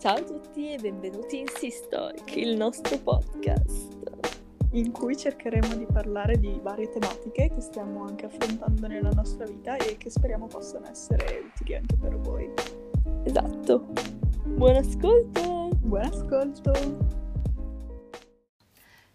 Ciao a tutti e benvenuti in Sistoric, il nostro podcast. in cui cercheremo di parlare di varie tematiche che stiamo anche affrontando nella nostra vita e che speriamo possano essere utili anche per voi. Esatto. Buon ascolto! Buon ascolto!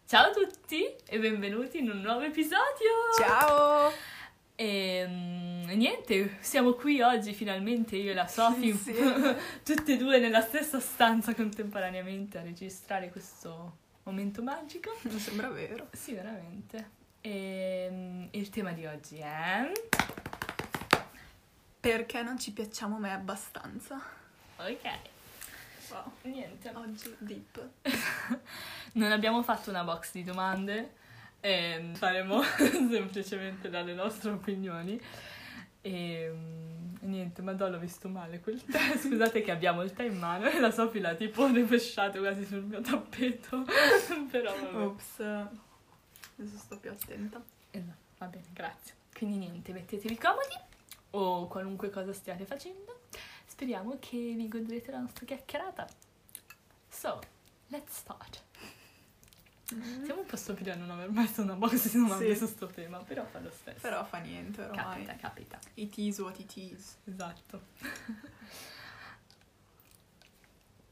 Ciao a tutti e benvenuti in un nuovo episodio! Ciao! E mm, niente, siamo qui oggi finalmente io e la Sofi, Insieme. tutte e due nella stessa stanza contemporaneamente a registrare questo momento magico. Mi sembra vero. Sì, veramente. E mm, il tema di oggi è... Perché non ci piacciamo mai abbastanza? Ok, Wow. niente. Oggi deep. Non abbiamo fatto una box di domande, e faremo semplicemente dalle nostre opinioni. E mm, niente, madonna, ho visto male quel tè. Scusate che abbiamo il tè in mano e la Sofì l'ha tipo rovesciato quasi sul mio tappeto. Però vabbè. Ops. Adesso sto più attenta. Esatto, va bene, grazie. Quindi niente, mettetevi comodi o qualunque cosa stiate facendo. Speriamo che vi godrete la nostra chiacchierata. So, let's start. Siamo un po' stupidi a non aver messo una box di domande Sì. su sto tema, però fa lo stesso. Però fa niente ormai. capita, capita. It is what it is. Esatto.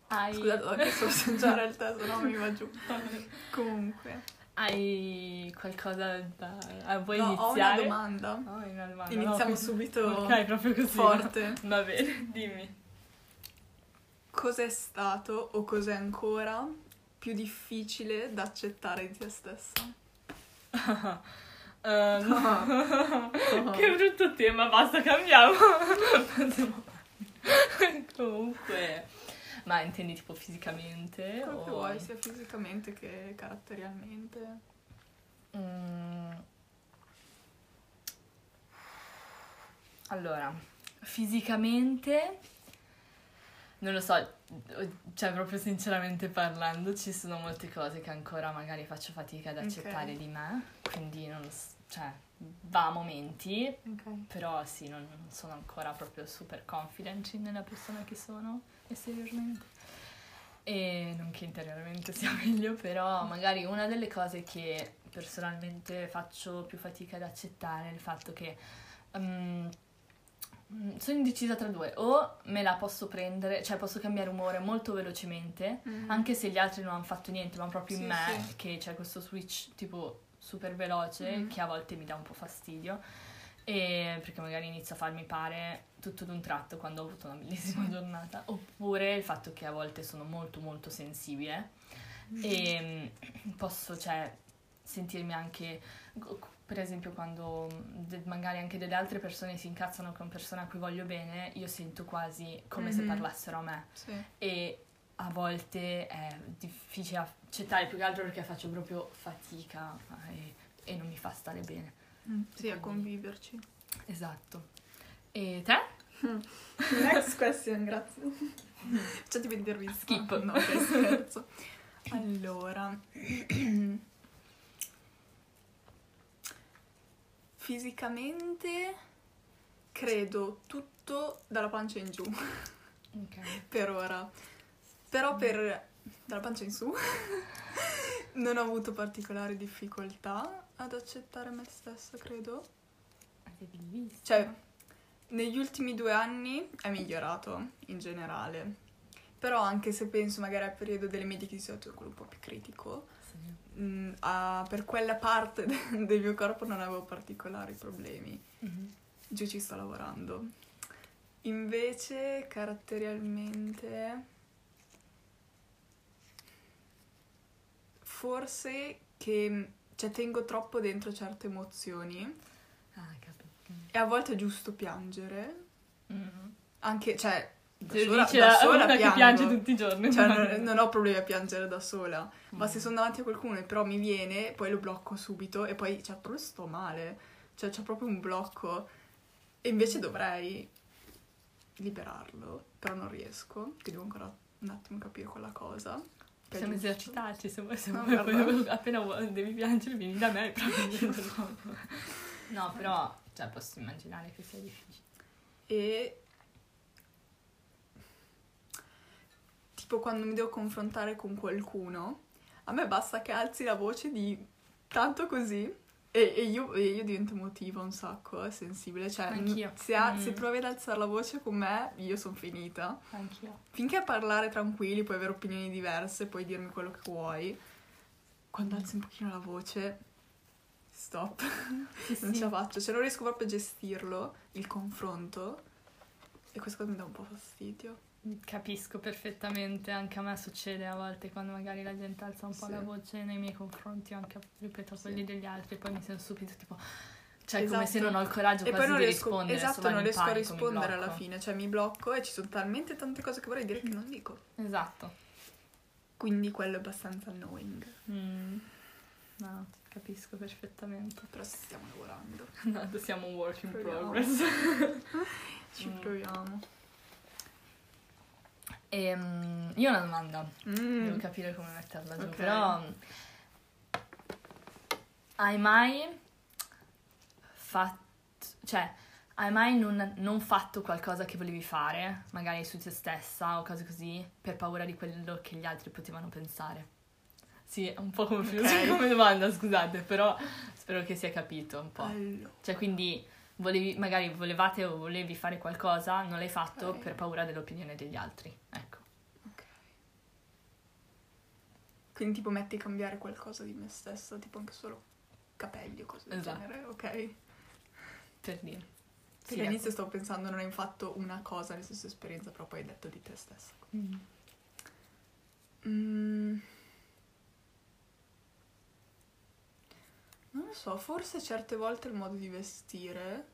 Hai, Scusate, ho chiesto assaggiare il se no mi va giù. Comunque. hai qualcosa da... ah, vuoi No, ho una iniziare? domanda. No, una domanda, Iniziamo no, subito Ok, proprio così. forte. Va bene, dimmi. Cos'è stato o cos'è ancora più difficile da accettare di te stessa? Ehm, che brutto tema, basta, cambiamo. Comunque, ma intendi tipo fisicamente? Quello che o- vuoi, sia fisicamente che caratterialmente. Mm. Allora, fisicamente, non lo so, cioè proprio sinceramente parlando, ci sono molte cose che ancora magari faccio fatica ad accettare di me, quindi non lo so, cioè va a momenti, Ok. però sì, non, non sono ancora proprio super confident nella persona che sono esteriormente. E non che interiormente sia meglio, però magari una delle cose che personalmente faccio più fatica ad accettare è il fatto che mm, sono indecisa tra due, o me la posso prendere, cioè posso cambiare umore molto velocemente, anche se gli altri non hanno fatto niente, ma proprio in Mm. Sì, me sì. che c'è questo switch tipo super veloce Mhm. che a volte mi dà un po' fastidio. E perché magari inizio a farmi pare tutto d'un tratto quando ho avuto una bellissima giornata. Oppure il fatto che a volte sono molto molto sensibile e mm, posso cioè sentirmi anche per esempio quando magari anche delle altre persone si incazzano con persone a cui voglio bene, io sento quasi come se Mhm. parlassero a me Sì. e a volte è difficile accettare più che altro perché faccio proprio fatica e, e non mi fa stare bene. Sì, a conviverci. Esatto. E te? Next question, grazie. Facciate vedervi Skip. No, che scherzo. Allora. Fisicamente credo tutto dalla pancia in giù Ok. per ora. Però per dalla pancia in su non ho avuto particolari difficoltà ad accettare me stessa, credo. Cioè, negli ultimi due anni è migliorato in generale. Però anche se penso magari al periodo delle medie che di solito è quello un po' più critico. Mh, a- per quella parte de- del mio corpo non avevo particolari problemi. Mhm. Giù ci sto lavorando. Invece, caratterialmente, forse che cioè, tengo troppo dentro certe emozioni Ah, capito. e a volte è giusto piangere. Mhm. Anche, cioè, da Se sola, dici da la- sola una che piange tutti i giorni. Cioè, ma- non, non ho problemi a piangere da sola. Ma Mm. se sono davanti a qualcuno e però mi viene, poi lo blocco subito e poi cioè, proprio sto male. Cioè, c'è proprio un blocco. E invece dovrei liberarlo, però non riesco, che devo ancora un attimo capire quella cosa. Possiamo esercitarci se vuoi, se No, vuoi, appena vuoi- devi piangere vieni da me no. no però cioè, posso immaginare che sia difficile E tipo quando mi devo confrontare con qualcuno, a me basta che alzi la voce di tanto così e, e io, e io divento emotiva un sacco, eh, sensibile. Cioè, Anch'io. se, ha- Mm. se provi ad alzare la voce con me, io sono finita. Anch'io. Finché a parlare tranquilli, puoi avere opinioni diverse, puoi dirmi quello che vuoi. Quando alzi un pochino la voce, stop. Sì, Non sì. ce la faccio, cioè non riesco proprio a gestirlo, il confronto. E questa cosa mi dà un po' fastidio. Capisco perfettamente, anche a me succede a volte quando magari la gente alza un po' Sì. la voce nei miei confronti, o anche ripeto a quelli Sì. degli altri, poi mi sento subito tipo, cioè come se Esatto. non ho il coraggio E poi non di riesco, rispondere, esatto, non riesco a panico, mi rispondere alla fine, cioè mi blocco e ci sono talmente tante cose che vorrei dire che non dico. Esatto. Quindi quello è abbastanza annoying, Mm. No, capisco perfettamente. però stiamo lavorando. No, siamo un work in Proviamo. progress. Ci Mm. proviamo. Ehm, io ho una domanda. Mm. Devo capire come metterla giù. Ok. Però. mm, Hai mai fatto. Cioè, hai mai non, non fatto qualcosa che volevi fare, magari su te stessa o cose così, per paura di quello che gli altri potevano pensare? Sì, è un po' confuso Ok. come domanda, scusate, però spero che sia capito un po'. Allora, Cioè, quindi volevi, magari volevate o volevi fare qualcosa, non l'hai fatto Ok. per paura dell'opinione degli altri. Ecco. ok. Quindi tipo metti a cambiare qualcosa di me stessa, tipo anche solo capelli o cose del Esatto. genere, ok? Per dire. Perché all'inizio stavo pensando non hai fatto una cosa nella stessa esperienza, però poi hai detto di te stessa. Mm. Mm. Non lo so, forse certe volte il modo di vestire,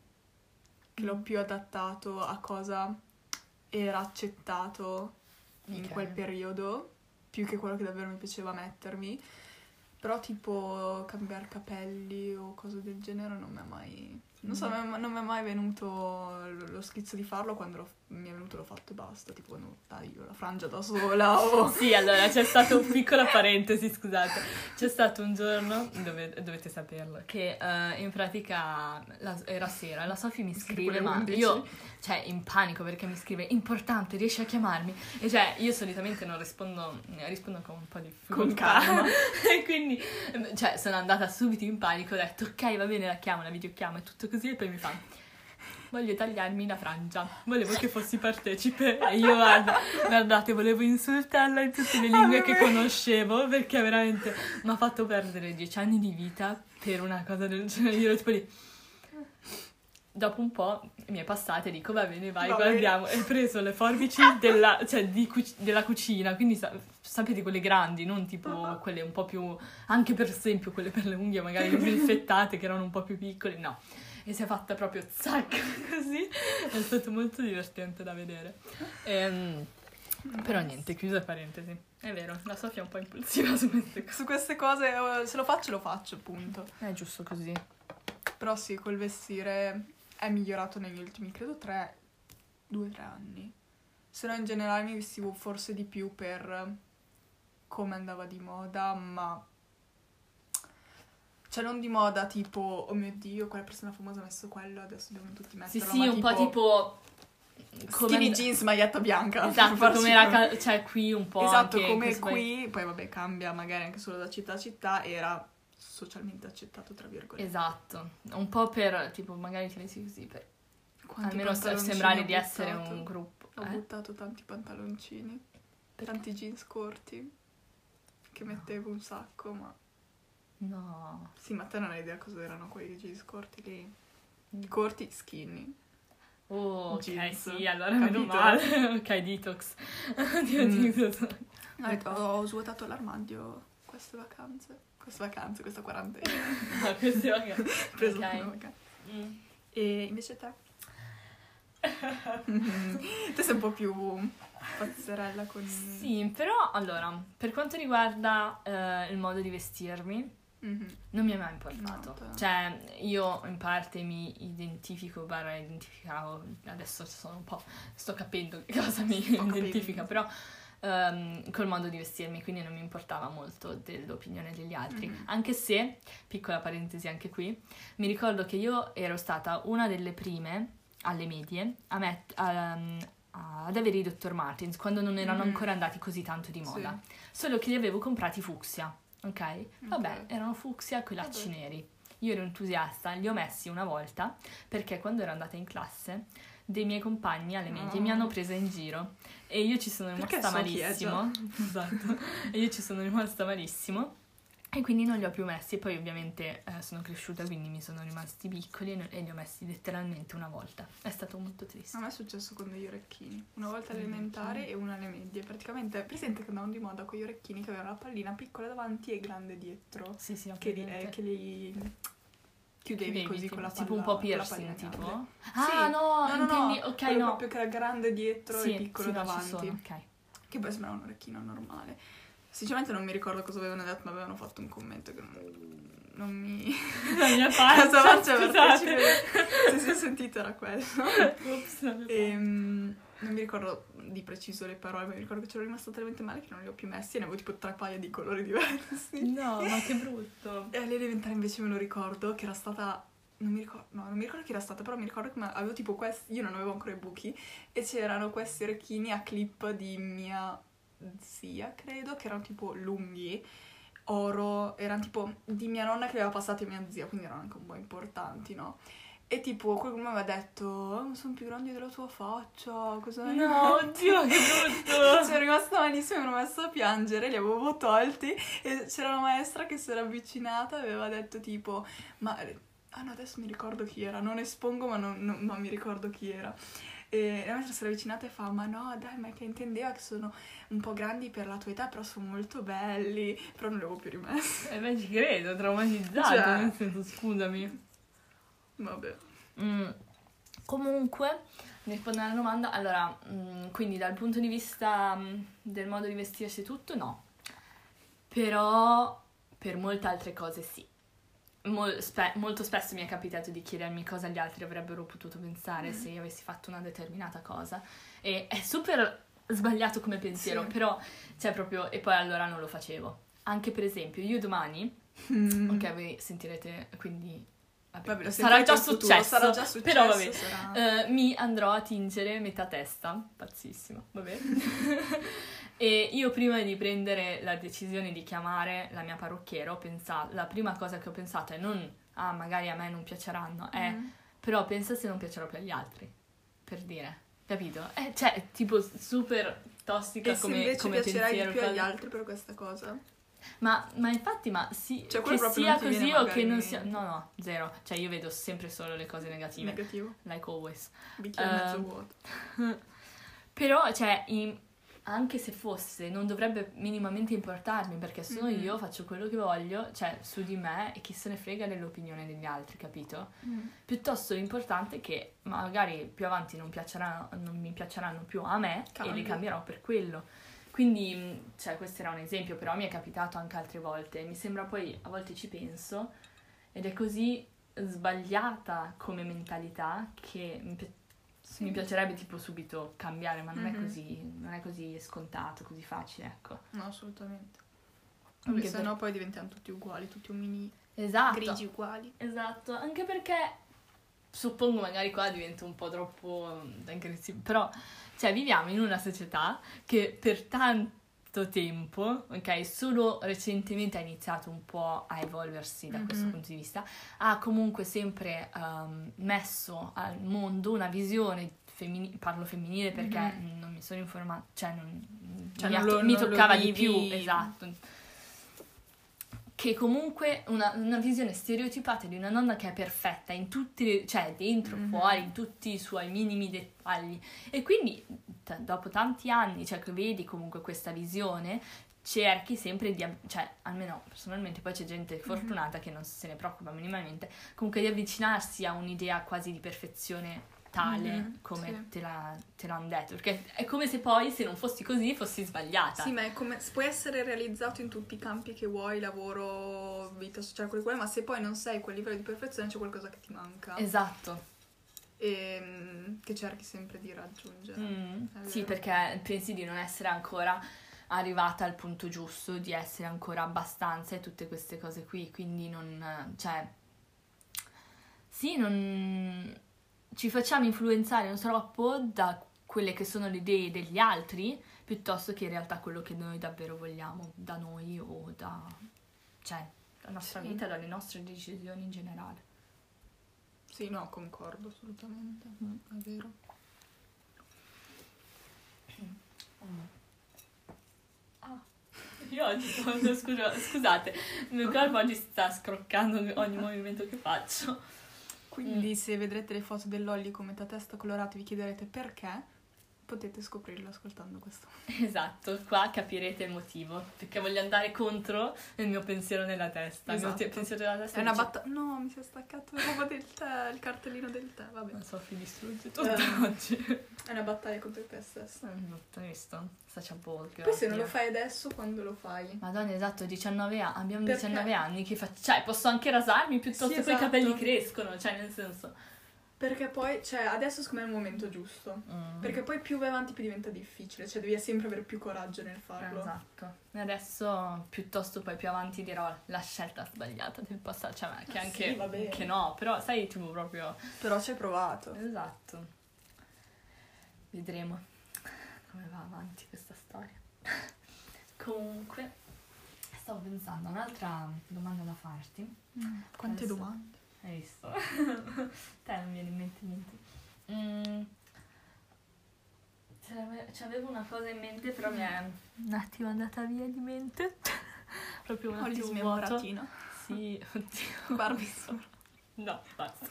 che l'ho Mm. più adattato a cosa era accettato in quel periodo, più che quello che davvero mi piaceva mettermi. Però tipo cambiare capelli o cose del genere non mi è mai... Non so, Mm. non mi è- è mai venuto lo schizzo di farlo, quando mi è venuto l'ho fatto e basta, tipo no, dai, io la frangia da sola o... Sì, allora c'è stato un piccola parentesi, scusate. C'è stato un giorno, dove, dovete saperlo, che eh, in pratica la- era sera, la Sofì mi scrive, ma 11. io, cioè, in panico perché mi scrive, importante, riesci a chiamarmi? E cioè, io solitamente non rispondo, rispondo con un po' di Con calma. e quindi, cioè, sono andata subito in panico, ho detto, ok, va bene, la chiamo, la videochiamo e tutto così, e poi mi fa... Voglio tagliarmi la frangia, volevo che fossi partecipe. E io guarda, guardate, volevo insultarla in tutte le lingue che conoscevo perché veramente mi ha fatto perdere dieci anni di vita per una cosa del genere. Io ero tipo lì. Dopo un po' mi è passata e dico va bene vai Va guardiamo. E ho preso le forbici della, cioè, di cuc- della cucina quindi sa- sapete quelle grandi non tipo quelle un po' più anche per esempio quelle per le unghie magari disinfettate che erano un po' più piccole no e si è fatta proprio zac così. È stato molto divertente da vedere. Ehm, però niente chiusa parentesi. È vero la Sofia è un po' impulsiva su queste cose Su queste cose, eh, se lo faccio, lo faccio, appunto. è giusto così. Però sì, col vestire è migliorato negli ultimi, credo, tre, due o tre anni. Se no in generale mi vestivo forse di più per come andava di moda, ma... Cioè non di moda tipo, oh mio Dio, quella persona famosa ha messo quello, adesso devono tutti sì metterlo. sì ma un po' tipo Skinny and- jeans, maglietta bianca. Esatto, come era ca- cioè qui un po' Esatto, come qui, poi vabbè cambia magari anche solo da città a città, era socialmente accettato tra virgolette. Esatto, un po' per tipo magari ti vesti così per Quanti almeno sembrare di essere un gruppo. Ho eh? buttato tanti pantaloncini, tanti jeans corti, che mettevo un sacco, ma... No. Sì, ma te non hai idea cosa erano quei jeans corti lì. Corti, skinny. Oh, ok, Jeans, sì, allora meno capito? male. ok, detox. Dio, Mm. detox. Ho, detto, ho svuotato l'armadio queste vacanze. Queste vacanze, questa quarantena. No, queste vacanze. Preso Ok. una vacanza. Mm. E invece te? te sei un po' più pazzerella con... Sì, però allora, per quanto riguarda eh, il modo di vestirmi, Mhm. non mi è mai importato. No, Cioè, io in parte mi identifico, barra identificavo, adesso sono un po', sto capendo che cosa mi Sto capendo. identifica, però ehm, col modo di vestirmi, quindi non mi importava molto dell'opinione degli altri. Mhm. Anche se, piccola parentesi anche qui, mi ricordo che io ero stata una delle prime alle medie a, met- a, a a- ad avere i Dr. Martens quando non erano Mhm. ancora andati così tanto di Sì. moda. Solo che li avevo comprati fucsia, ok? Vabbè, erano fucsia con i lacci Vabbè. neri. Io ero entusiasta, li ho messi una volta perché quando ero andata in classe dei miei compagni alle medie Oh. mi hanno presa in giro e io ci sono Perché rimasta so è malissimo. Esatto. e io ci sono rimasta malissimo. E quindi non li ho più messi. Poi ovviamente eh, sono cresciuta, quindi mi sono rimasti piccoli e, li ho messi letteralmente una volta. È stato molto triste. A me è successo con degli orecchini, una volta elementare e una alle medie. Praticamente, presente che andavano di moda con gli orecchini che avevano la pallina piccola davanti e grande dietro, Sì, sì, che, li, eh, che li chiudevi Chiudevi, così tipo, con la palla tipo un po' piercing, pallina tipo? Ah, Sì. no, no, no, intendi, no, ok, no. proprio che era grande dietro sì, e piccolo sì, davanti. sono, ok. Che poi sembrava un orecchino normale. Sinceramente non mi ricordo cosa avevano detto, ma avevano fatto un commento che non, non mi... La mia faccia, faccio scusate. partecipe? Se si è sentito era quello. Ops, la mia Ehm, non mi ricordo di preciso le parole, ma mi ricordo che c'ero rimasta talmente male che non li ho più messi e ne avevo tipo tre paia di colori diversi. No, ma che brutto. E all'elementare invece me lo ricordo che era stata. Non mi ricordo, no, non mi ricordo chi era stata, però mi ricordo che avevo tipo questi. Io non avevo ancora i buchi e c'erano questi orecchini a clip di mia zia, credo, che erano tipo lunghi, oro, erano tipo di mia nonna che li aveva passati a mia zia, quindi erano anche un po' importanti, no? E tipo qualcuno mi aveva detto, oh, sono più grandi della tua faccia, cosa No, oddio, che brutto. sono rimasta malissimo, mi ero messa a piangere, li avevo tolti e c'era la maestra che si era avvicinata e aveva detto tipo, ma... Ah no, adesso mi ricordo chi era, non espongo ma, non, non- ma mi ricordo chi era. E la maestra si era avvicinata e fa, ma no dai, ma che intendeva che sono un po' grandi per la tua età, però sono molto belli, però non li avevo più rimessi. E beh, ci credo, traumatizzato, Cioè. nel senso, scusami. Vabbè. Mm, Comunque, rispondendo alla domanda, allora, mm, quindi dal punto di vista mm, del modo di vestirsi tutto, no. Però per molte altre cose sì. Mol- spe- molto spesso mi è capitato di chiedermi cosa gli altri avrebbero potuto pensare Mm. se io avessi fatto una determinata cosa. E è super sbagliato come pensiero, Sì. però, cioè proprio, e poi allora non lo facevo. Anche per esempio, io domani, Mm. ok, voi sentirete, quindi... vabbè, Vabbè, sarà già in futuro, successo, sarà già successo, però vabbè, sarà- eh, mi andrò a tingere metà testa, pazzissimo, vabbè. e io prima di prendere la decisione di chiamare la mia parrucchiera, ho pensato, la prima cosa che ho pensato è non, ah, magari a me non piaceranno, è, Mm. però pensa se non piacerò più agli altri, per dire, capito? Eh, cioè, tipo super tossica E se come, invece come pensiero. più agli altri per questa cosa? Ma, ma infatti, ma sì, Cioè, che sia così o che non sia... No, no, zero. Cioè, io vedo sempre solo le cose negative, Negativo. like always. Bicchiere Eh, mezzo vuoto. Però, cioè, in- anche se fosse, non dovrebbe minimamente importarmi perché sono Mhm. io, faccio quello che voglio, cioè, su di me e chi se ne frega dell'opinione degli altri, capito? Piuttosto l'importante è che magari più avanti non, non mi piaceranno più a me e Cambi. li cambierò per quello. Quindi, mh, cioè, questo era un esempio, però mi è capitato anche altre volte. Mi sembra poi, a volte ci penso, ed è così sbagliata come mentalità che Sì. mi piacerebbe tipo subito cambiare, ma non, è Mhm. così, non è così scontato, così facile, ecco. No, assolutamente. Perché se per- poi diventiamo tutti uguali, tutti omini Esatto. grigi uguali. Esatto, anche perché suppongo magari qua divento un po' troppo mm, aggressivo, però cioè viviamo in una società che per tanto tempo, ok, solo recentemente ha iniziato un po' a evolversi da questo Mhm. punto di vista, ha comunque sempre ehm, messo al mondo una visione femminile, parlo femminile perché Mhm. non mi sono informata, cioè, non, Cioè, mi, non lo- mi non toccava di più, esatto che comunque una, una visione stereotipata di una nonna che è perfetta in tutti, le- cioè dentro, Mhm. fuori, in tutti i suoi minimi dettagli. E quindi t- dopo tanti anni, cioè che vedi comunque questa visione, cerchi sempre di, cioè almeno personalmente, poi c'è gente fortunata che non se ne preoccupa minimamente, comunque di avvicinarsi a un'idea quasi di perfezione tale Mhm, come sì. te, la, te l'hanno detto, perché è come se poi se non fossi così fossi sbagliata. Sì, ma è come puoi essere realizzato in tutti i campi che vuoi, lavoro, vita sociale, quello che vuoi, ma se poi non sei a quel livello di perfezione c'è qualcosa che ti manca Esatto. E mm, che cerchi sempre di raggiungere. Mm, sì, perché pensi di non essere ancora arrivata al punto giusto, di essere ancora abbastanza e tutte queste cose qui, quindi non, cioè, sì, non, ci facciamo influenzare non troppo da quelle che sono le idee degli altri piuttosto che in realtà quello che noi davvero vogliamo da noi o da cioè la nostra Sì. vita, dalle nostre decisioni in generale. Sì, no, concordo assolutamente. Mm. È vero. Ah, io oggi scusa- scusate, il mio corpo oggi sta scroccando ogni movimento che faccio. Quindi se vedrete le foto dell'Olly con metà testa colorata vi chiederete perché, potete scoprirlo ascoltando questo. Esatto, qua capirete il motivo, perché voglio andare contro il mio pensiero nella testa. Il mio te- Esatto. pensiero della testa È una dice- battaglia... No, mi si è staccato il roba del tè, il cartellino del tè, vabbè. Non so, fi distrugge tutto Eh. oggi. È una battaglia contro te ho visto, such a volga. Poi se non lo fai adesso, quando lo fai? Madonna, esatto, 19 anni, abbiamo Perché? 19 anni, che faccio? Cioè, posso anche rasarmi piuttosto Sì, che i esatto. capelli crescono, cioè nel senso... Perché poi, cioè, adesso secondo me è il momento giusto. Mm. Perché poi più vai avanti più diventa difficile, cioè devi sempre avere più coraggio nel farlo. Esatto. E adesso, piuttosto poi più avanti dirò la scelta sbagliata del passato, cioè che Ma anche sì, che no, però sai tipo proprio Però ci hai provato. esatto. Vedremo come va avanti questa storia. Comunque, stavo pensando a un'altra domanda da farti. Quante Adesso- domande? Hai visto? Te non viene in mente niente. Mm. C'ave- C'avevo una cosa in mente, però mi è un attimo andata via di mente. Proprio un attimo vuoto. Sì, oddio. Barbie solo. No, basta.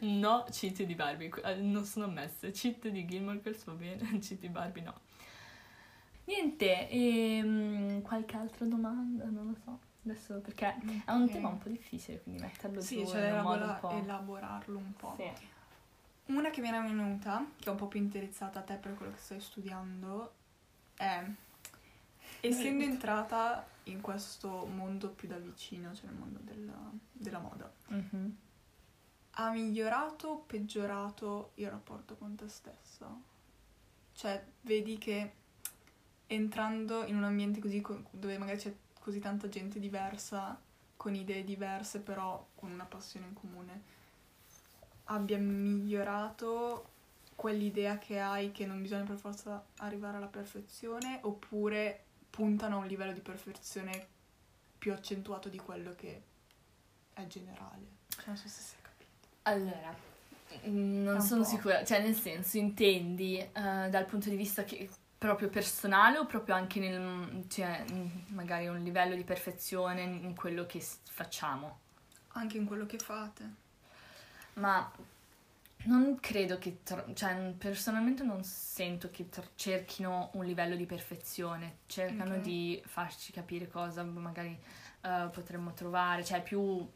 No, cheat di Barbie. eh, Non sono ammesse. Cheat di Gilmore Girls va bene, cheat di Barbie no. Niente, ehm, qualche altra domanda? Non lo so. Adesso perché è un tema un po' difficile, quindi metterlo Sì, c'è in da un elabora- po'... elaborarlo un po'. Sì. Una che mi era venuta, che è un po' più indirizzata a te per quello che stai studiando, è essendo entrata in questo mondo più da vicino, cioè nel mondo della, della moda, Mhm. ha migliorato o peggiorato il rapporto con te stessa? Cioè, vedi che entrando in un ambiente così co- dove magari c'è così tanta gente diversa, con idee diverse, però con una passione in comune, abbia migliorato quell'idea che hai che non bisogna per forza arrivare alla perfezione, oppure puntano a un livello di perfezione più accentuato di quello che è generale. Non so se si è capito. Allora, mm, non sono po'. sicura, cioè nel senso, intendi eh, dal punto di vista che proprio personale o proprio anche nel, cioè, magari un livello di perfezione in quello che facciamo? Anche in quello che fate. Ma non credo che, tro- cioè personalmente non sento che tr- cerchino un livello di perfezione, cercano Ok. di farci capire cosa magari eh, potremmo trovare, cioè più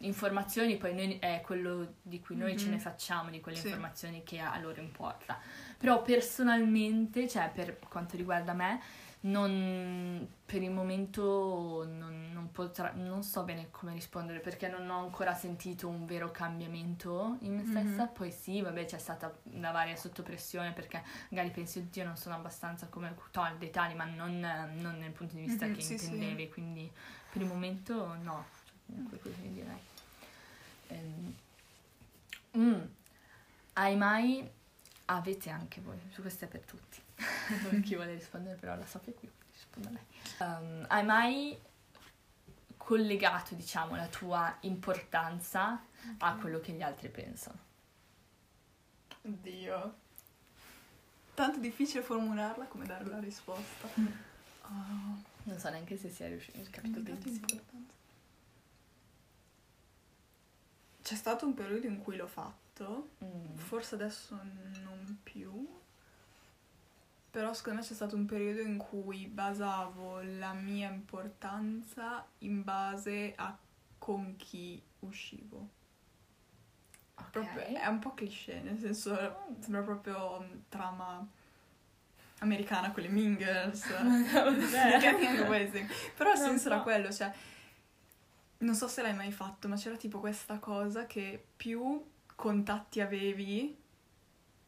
informazioni, poi noi, è quello di cui noi ce Mhm. ne facciamo, di quelle Sì. informazioni che a loro importa. Però personalmente, cioè per quanto riguarda me, non, per il momento non, non potrà, non so bene come rispondere perché non ho ancora sentito un vero cambiamento in me Mhm. stessa. Poi sì, vabbè, c'è stata una varia sottopressione perché magari pensi, oddio, non sono abbastanza come tali dei tali, ma non, non nel punto di vista Mhm, che sì, sì. intendevi. Quindi per il momento no, cioè, comunque così direi. Ehm, mm, hai mai, avete anche voi, su questo è per tutti, per chi vuole rispondere però la sappia qui, rispondo a lei. Ehm, hai mai collegato, diciamo, la tua importanza a quello che gli altri pensano? Oddio. Tanto difficile formularla come dare la risposta. Ah, Non so neanche se sia riuscito, capito benissimo. importanza. C'è stato un periodo in cui l'ho fatto, Mm. forse adesso non più, però secondo me c'è stato un periodo in cui basavo la mia importanza in base a con chi uscivo. Ok. Proprio- è un po' cliché, nel senso sembra proprio mm, trama americana con le. Vabbè. Però il senso era quello, cioè non so se l'hai mai fatto, ma c'era tipo questa cosa che più contatti avevi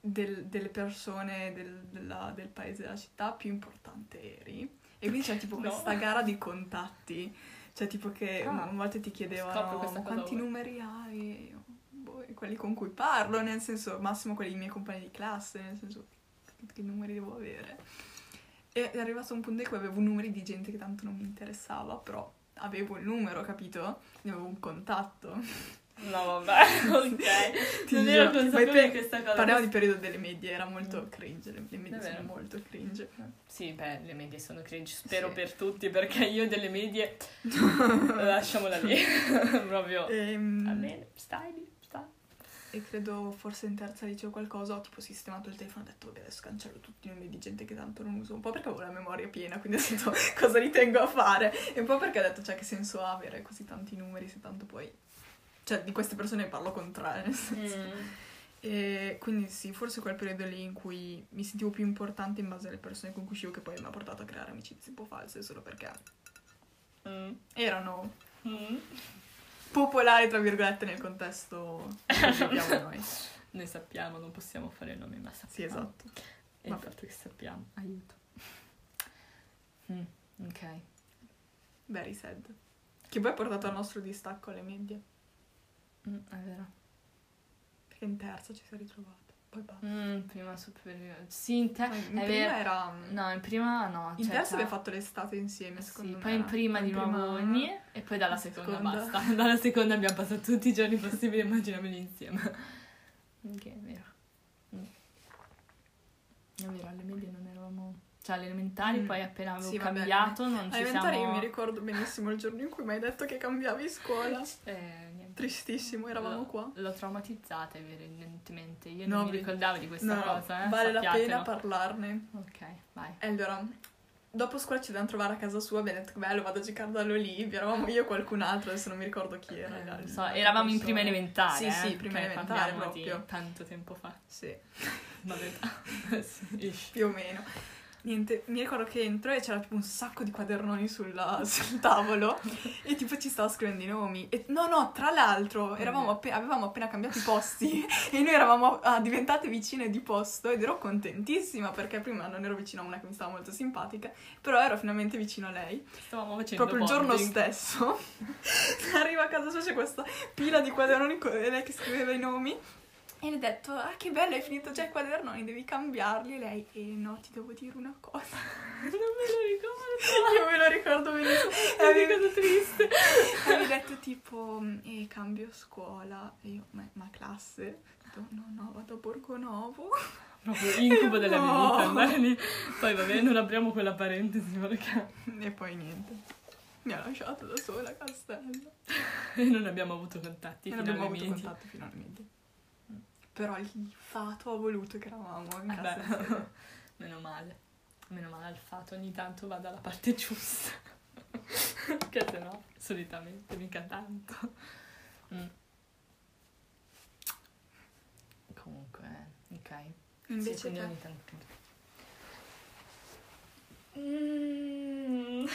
del- delle persone del, della- del paese, della città, più importante eri. E quindi c'è tipo No. questa gara di contatti. Cioè, tipo che Ah. a volte ti chiedevano questa "Ma cosa quanti ora." numeri hai? Boh, quelli con cui parlo, nel senso, massimo quelli dei miei compagni di classe, nel senso, che numeri devo avere. E è arrivato un punto in cui avevo numeri di gente che tanto non mi interessava, però avevo il numero, capito? Ne avevo un contatto. No, vabbè, ok. Ti non giuro. ero consapevole per- di questa cosa. Parliamo di periodo delle medie, era molto cringe, le, le medie Davvero? sono molto cringe. Sì, beh, le medie sono cringe, spero Sì. per tutti, perché io delle medie lasciamola lì. Proprio. Ehm, Va bene, stai lì, stai. E credo forse in terza liceo qualcosa ho tipo sistemato il telefono e ho detto vabbè adesso cancello tutti i nomi di gente che tanto non uso. Un po' perché avevo la memoria piena, quindi ho detto cosa ritengo a fare. E un po' perché ho detto cioè che senso ha avere così tanti numeri se tanto poi... Cioè di queste persone parlo con tre, nel senso. Mm. E quindi sì, forse quel periodo lì in cui mi sentivo più importante in base alle persone con cui uscivo che poi mi ha portato a creare amicizie un po' false solo perché Mm. erano Mm. popolari tra virgolette nel contesto che viviamo noi. Noi sappiamo, non possiamo fare nomi, ma sappiamo. Sì, esatto. E il Vabbè. fatto che sappiamo, aiuto. Mm, ok. Very sad. Che poi ha portato al nostro distacco alle medie. Mm, è vero. Perché in terza ci si è ritrovate. Poi basta. Mm, prima superiore. Sì, in te- in prima vero. era... No, in prima no. In cioè, terza abbiamo fatto l'estate insieme, Sì, secondo me. poi in prima Poi di in prima- nuovo ogni e poi dalla seconda, seconda. basta. Dalla seconda abbiamo passato tutti i giorni possibili immaginabili insieme. Ok, è vero. Mm. È vero, alle medie non eravamo... Cioè, alle elementari Mm. poi appena avevo Sì, vabbè, cambiato non Alle ci elementari siamo... io mi ricordo benissimo il giorno in cui mi hai detto che cambiavi scuola. Eh, niente. Tristissimo, eravamo qua. L'ho traumatizzata evidentemente. Io No, non mi vi- ricordavo di questa No, cosa, eh. vale la pena parlarne. Ok, vai. Allora, dopo scuola ci dobbiamo trovare a casa sua, abbiamo detto bello, vado a giocare dall'Olivia, eravamo io e qualcun altro, adesso non mi ricordo chi era. Eh, so, eravamo in persona. prima elementare. Sì, eh, sì, prima elementare proprio. tanto tempo fa. Sì, Vabbè, sì, più o meno. Niente, mi ricordo che entro e c'era tipo un sacco di quadernoni sulla- sul tavolo e tipo ci stavo scrivendo i nomi. E, no, no, tra l'altro eravamo appe- avevamo appena cambiato i posti e noi eravamo ah, diventate vicine di posto ed ero contentissima perché prima non ero vicino a una che mi stava molto simpatica, però ero finalmente vicino a lei. Stavamo facendo Proprio il giorno bonding. stesso arriva a casa sua c'è questa pila di quadernoni con e lei che scriveva i nomi e le ho detto ah che bello hai finito già i quadernoni devi cambiarli e lei eh no ti devo dire una cosa Non me lo ricordo. io me lo ricordo benissimo È e una avevi, cosa triste. avevi detto tipo eh cambio scuola e io ma, ma classe Ho detto, no no vado a Borgonovo Proprio incubo della mia No. vita andare lì. Poi vabbè, non apriamo quella parentesi perché e poi niente mi ha lasciato da sola Castello non abbiamo avuto contatti non fino abbiamo avuto medie. contatto fino alle medie però il fato ha voluto che eravamo in Eh casa beh, meno male. Meno male al fatto ogni tanto va dalla parte giusta. che se no, solitamente mica tanto. Mm. Comunque, ok. Invece sì, ogni tanto. Mm.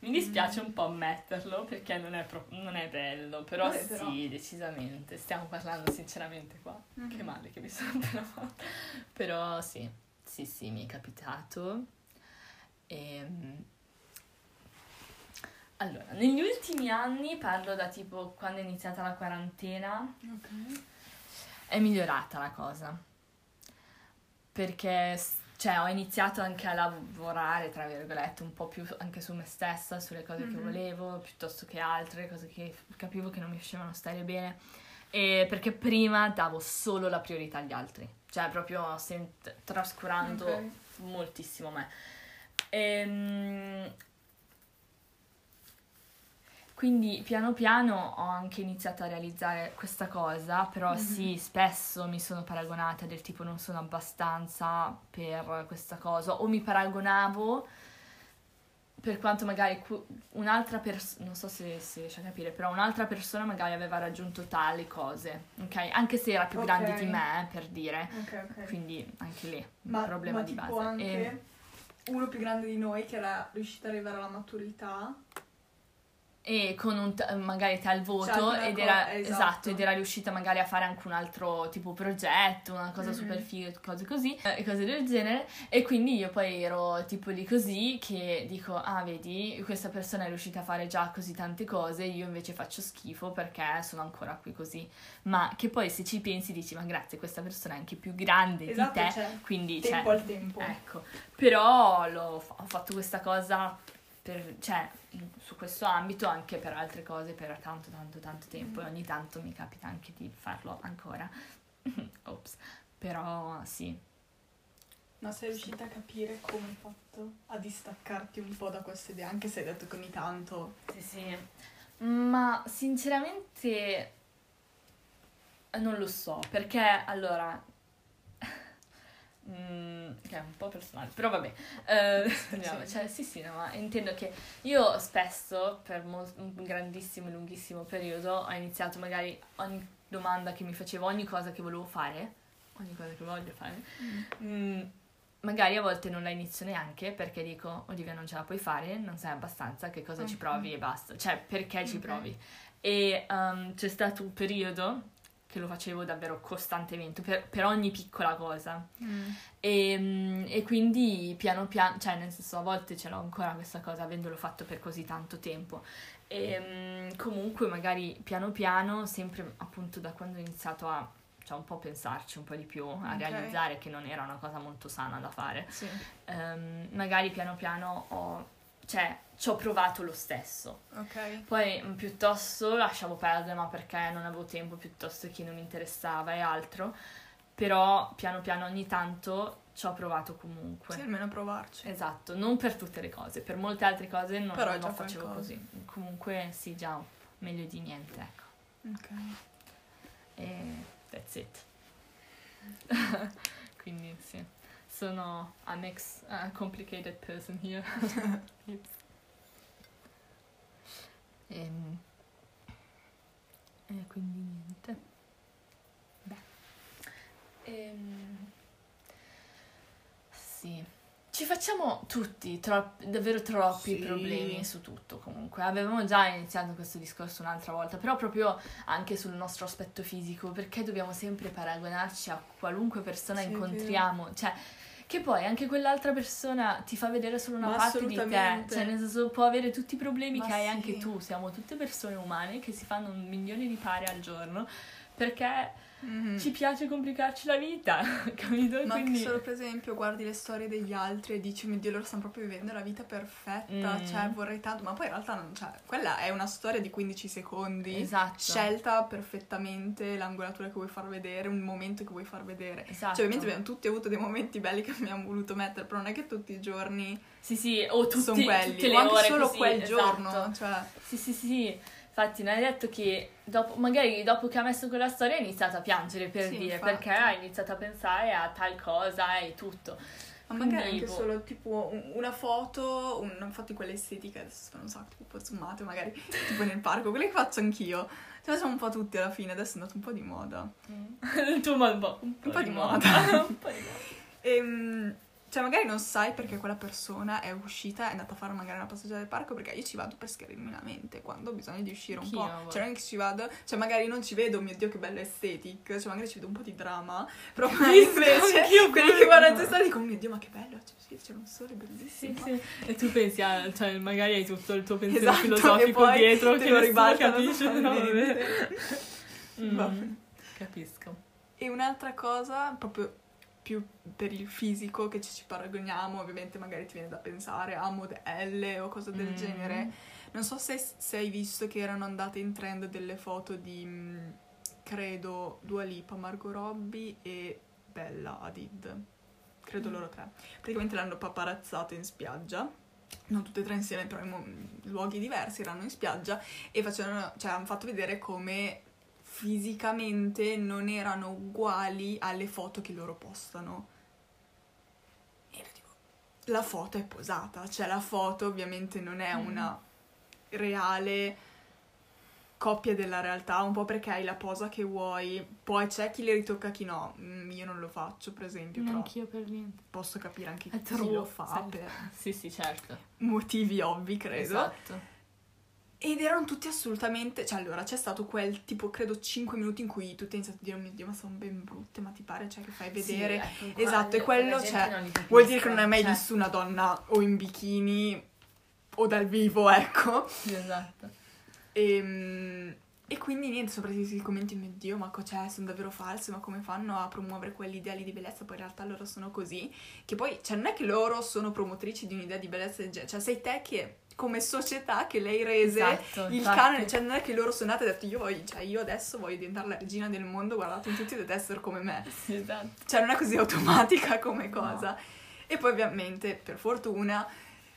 Mi dispiace un po' ammetterlo perché non è, pro- non è bello, però Vabbè, sì, però. decisamente. Stiamo parlando sinceramente qua. Che Mhm. male che mi sono fatta. Però sì, sì, sì, mi è capitato. Ehm, Allora, negli ultimi anni, parlo da tipo quando è iniziata la quarantena, Ok. è migliorata la cosa. Perché, cioè, ho iniziato anche a lavorare, tra virgolette, un po' più anche su me stessa, sulle cose che Mhm. volevo, piuttosto che altre, cose che capivo che non mi facevano stare bene. E perché prima davo solo la priorità agli altri, cioè proprio sent- trascurando Ok. moltissimo me. Ehm, quindi piano piano ho anche iniziato a realizzare questa cosa, però Mhm. sì, spesso mi sono paragonata del tipo non sono abbastanza per questa cosa, o mi paragonavo per quanto magari un'altra persona, non so se si riesce a capire, però un'altra persona magari aveva raggiunto tali cose, ok? Anche se era più Ok. grande di me, per dire. Ok, ok. Quindi anche lì un Ma, problema ma di base. anche E- uno più grande di noi che era riuscito ad arrivare alla maturità e con un t- magari tal voto Cioè, alcune ed co- era esatto. esatto, ed era riuscita magari a fare anche un altro tipo progetto, una cosa Mhm. super figa, cose così eh, e cose del genere e quindi io poi ero tipo lì così che dico ah vedi questa persona è riuscita a fare già così tante cose io invece faccio schifo perché sono ancora qui così ma che poi se ci pensi dici ma grazie questa persona è anche più grande Esatto, di te cioè, quindi tempo cioè, al tempo. Ecco, però l'ho ho fatto questa cosa per, cioè, su questo ambito anche per altre cose per tanto tanto tanto tempo e ogni tanto mi capita anche di farlo ancora. Ops. Però sì, Ma sei riuscita a capire come hai fatto a distaccarti un po' da queste idee, anche se hai detto che ogni tanto... sì, sì. Ma sinceramente non lo so, perché allora Mm, che è un po' personale, però vabbè. Eh, andiamo, cioè, sì, sì, no, ma intendo che io spesso, per mol- un grandissimo e lunghissimo periodo, ho iniziato magari ogni domanda che mi facevo, ogni cosa che volevo fare, ogni cosa che voglio fare, mm, magari a volte non la inizio neanche perché dico, Olivia non ce la puoi fare, non sai abbastanza, che cosa ci Ok. provi e basta, cioè perché ci Ok. provi. E um, c'è stato un periodo che lo facevo davvero costantemente per, per ogni piccola cosa. E, mm, e quindi piano piano, cioè nel senso a volte ce l'ho ancora questa cosa avendolo fatto per così tanto tempo. E mm, comunque magari piano piano, sempre appunto da quando ho iniziato a cioè, un po' pensarci un po' di più, a Ok. realizzare che non era una cosa molto sana da fare, Sì. ehm, magari piano piano ho, cioè, ci ho provato lo stesso. Ok. Poi mm, piuttosto lasciavo perdere, ma perché non avevo tempo, piuttosto che non mi interessava e altro. Però piano piano ogni tanto ci ho provato comunque. Sì, almeno provarci. Esatto, non per tutte le cose, per molte altre cose non, Però non facevo qualcosa. così. Comunque sì, già meglio di niente, ecco. Ok. E that's it. Quindi sì, sono an ex a complicated person here. It's- Ehm, E, quindi niente. Beh. Ehm, sì. Ci facciamo tutti tro- davvero troppi Sì. problemi su tutto comunque. Avevamo già iniziato questo discorso un'altra volta, però proprio anche sul nostro aspetto fisico, perché dobbiamo sempre paragonarci a qualunque persona Sì, incontriamo, cioè che poi anche quell'altra persona ti fa vedere solo una Ma parte di te, cioè nel senso può avere tutti i problemi Ma che hai sì. anche tu, siamo tutte persone umane che si fanno un milione di pari al giorno perché Mhm. ci piace complicarci la vita, capito? Ma Quindi anche solo per esempio guardi le storie degli altri e dici, mio Dio, loro stanno proprio vivendo la vita perfetta, Mm. cioè vorrei tanto, ma poi in realtà non, cioè, quella è una storia di 15 secondi, esatto. scelta perfettamente l'angolatura che vuoi far vedere, un momento che vuoi far vedere. Esatto. Cioè ovviamente abbiamo tutti avuto dei momenti belli che abbiamo voluto mettere, però non è che tutti i giorni Sì, sì, o tutti, sono quelli, tutte le o anche ore solo così, quel esatto. giorno, cioè... Sì, sì, sì. Infatti, non hai detto che dopo, magari dopo che ha messo quella storia hai iniziato a piangere per Sì, dire, infatti. perché hai iniziato a pensare a tal cosa e tutto. Ma magari Quindi, anche boh. solo tipo un- una foto, un- una foto di quelle estetiche, adesso un sacco, tipo zoomate magari, tipo nel parco, quelle che faccio anch'io. Ce ne sono un po' tutti alla fine, adesso è andato un po' di moda. Il tuo modo, un po', Un po' di un po' di moda. Ehm, cioè magari non sai perché quella persona è uscita, è andata a fare magari una passeggiata del parco, perché io ci vado per schiarirmi la mente, quando ho bisogno di uscire un Anch'io, po'. Cioè non è che ci vado, cioè magari non ci vedo, mio Dio che bello aesthetic, cioè magari ci vedo un po' di drama, però Capisco, invece anch'io quelli che guardano te stanno dicono, mio Dio ma che bello, cioè, sì, c'è un sole Sì, bellissimo. sì. E tu pensi, a, cioè, magari hai tutto il tuo pensiero Esatto, filosofico poi dietro che ribaltano capisce. No. Mm, capisco. E un'altra cosa, proprio più per il fisico che ci, ci paragoniamo, ovviamente magari ti viene da pensare a modelle o cose del Mm. genere. Non so se, se hai visto che erano andate in trend delle foto di, mh, credo, Dua Lipa, Margot Robbie e Bella Hadid. Credo Mm. loro tre. Praticamente l'hanno paparazzate in spiaggia. Non tutte e tre insieme, però in luoghi diversi, erano in spiaggia e facevano, cioè, hanno fatto vedere come fisicamente non erano uguali alle foto che loro postano. E io dico, la foto è posata, cioè la foto ovviamente non è Mm. una reale coppia della realtà, un po' perché hai la posa che vuoi, poi c'è chi le ritocca, chi no. Mm, io non lo faccio, per esempio, però Neanch'io per niente. posso capire anche chi lo fa sì. per Sì, sì, certo. motivi ovvi, credo. Esatto. Ed erano tutti assolutamente. Cioè, allora c'è stato quel tipo, credo, 5 minuti in cui tutti hanno iniziato a dire: Oh mio dio, ma sono ben brutte, ma ti pare, cioè, che fai vedere. Sì, ecco, Esatto, e quello, cioè, Vuol dire che non hai mai cioè, visto una donna o in bikini o dal vivo, ecco. Sì, esatto. E, e quindi niente, sopra i commenti, mio Dio, ma cos'è? Sono davvero false, ma come fanno a promuovere quegli ideali di bellezza? Poi in realtà loro sono così. Che poi, cioè, non è che loro sono promotrici di un'idea di bellezza del genere, cioè sei te che, come società, che lei rese Esatto, il infatti. canone, cioè non è che loro sono nate e hanno detto io, voglio, cioè, io adesso voglio diventare la regina del mondo, guardate tutti dovete essere come me. Esatto. Cioè non è così automatica come cosa. E poi ovviamente, per fortuna,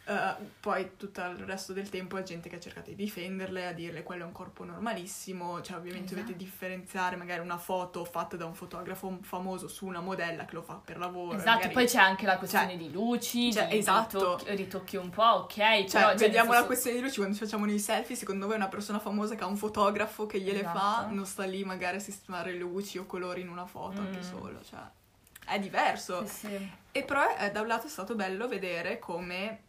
eh, poi tutto il resto del tempo è gente che ha cercato di difenderle, a dirle quello è un corpo normalissimo, cioè ovviamente Esatto. dovete differenziare magari una foto fatta da un fotografo famoso su una modella che lo fa per lavoro. Esatto, magari- poi c'è anche la questione cioè- di luci, cioè, di esatto. ritocchi, ritocchi un po', ok, Cioè, però... nel vediamo la senso- questione di luci quando ci facciamo nei selfie, secondo voi una persona famosa che ha un fotografo che gliele fa, Esatto. non sta lì magari a sistemare luci o colori in una foto anche Mm. solo, cioè è diverso. Sì, sì. E però eh, da un lato è stato bello vedere come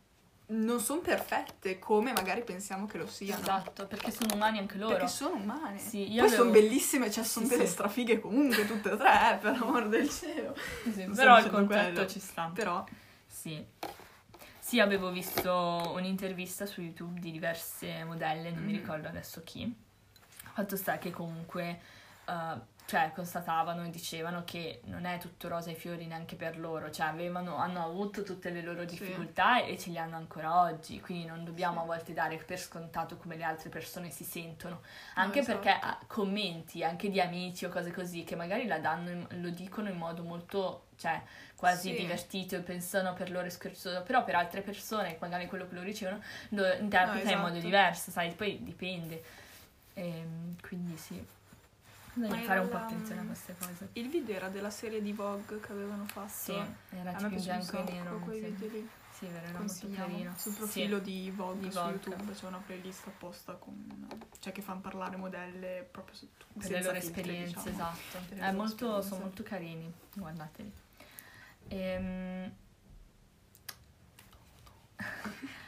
non sono perfette come magari pensiamo che lo siano. Esatto, perché sono umani anche loro. Perché sono umane. Sì, Poi avevo- sono bellissime, cioè sono Sì, delle sì. strafighe comunque tutte e tre, eh, per l'amor del cielo. Sì, però il concetto quello. ci sta. Però Sì. Sì, avevo visto un'intervista su YouTube di diverse modelle, non mi Mhm. ricordo adesso chi. Fatto sta che comunque, eh, cioè, constatavano e dicevano che non è tutto rosa e fiori neanche per loro, cioè avevano, hanno avuto tutte le loro Sì. difficoltà e ce le hanno ancora oggi, quindi non dobbiamo Sì. a volte dare per scontato come le altre persone si sentono, No, anche esatto. perché ah, commenti anche di amici o cose così che magari la danno, lo dicono in modo molto, cioè, quasi Sì. divertito e pensano per loro scherzoso, però per altre persone, magari quello che lo ricevono, lo interpreta in modo esatto. diverso, sai, poi dipende. Ehm, quindi sì, bisogna fare un po' attenzione a queste cose. il video era della serie di Vogue che avevano fatto. Sì, era A me bianco e nero. quei sì. video lì. Sì, vero, era molto carino. Sul Sì. profilo di Vogue di su Vogue. YouTube c'è una playlist apposta con cioè che fanno parlare modelle proprio su per le loro filtri, esperienze, diciamo. esatto. Le loro molto, esperienze. sono molto carini, guardateli. Ehm...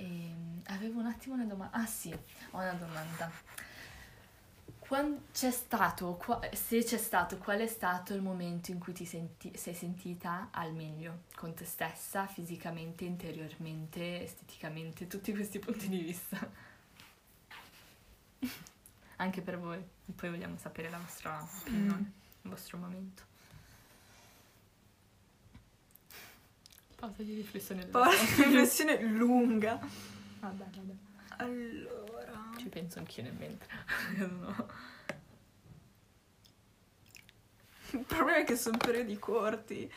Ehm, avevo un attimo una domanda. Ah sì, ho una domanda. Quan- c'è stato, qua- se c'è stato, qual è stato il momento in cui ti senti- sei sentita al meglio con te stessa, fisicamente, interiormente, esteticamente, tutti questi punti di vista? Anche per voi, poi vogliamo sapere la vostra opinione, il vostro momento. Pausa di riflessione. del- Poi riflessione lunga. Vabbè, vabbè. Allora, Ci penso anch'io nel mentre. no. il problema è che sono periodi corti.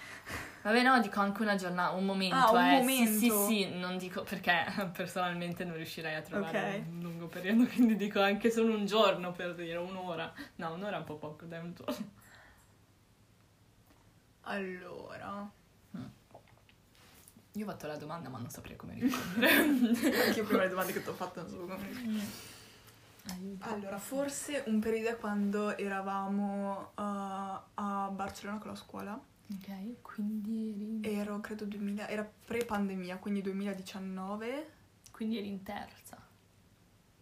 Vabbè, no, dico anche una giornata, un momento. Ah, un eh. momento. Sì, sì, sì, non dico perché personalmente non riuscirei a trovare Ok. un lungo periodo, quindi dico anche solo un giorno per dire un'ora. No, un'ora è un po' poco, dai, un giorno. Allora, Io ho fatto la domanda, ma non saprei come rispondere. anche io prima le domande che ti ho fatto non so come rispondere. Aiuto. Allora, forse un periodo è quando eravamo uh, a Barcellona con la scuola. Ok, quindi eri, Ero, credo, 2000, era pre-pandemia, quindi 2019. quindi eri in terza.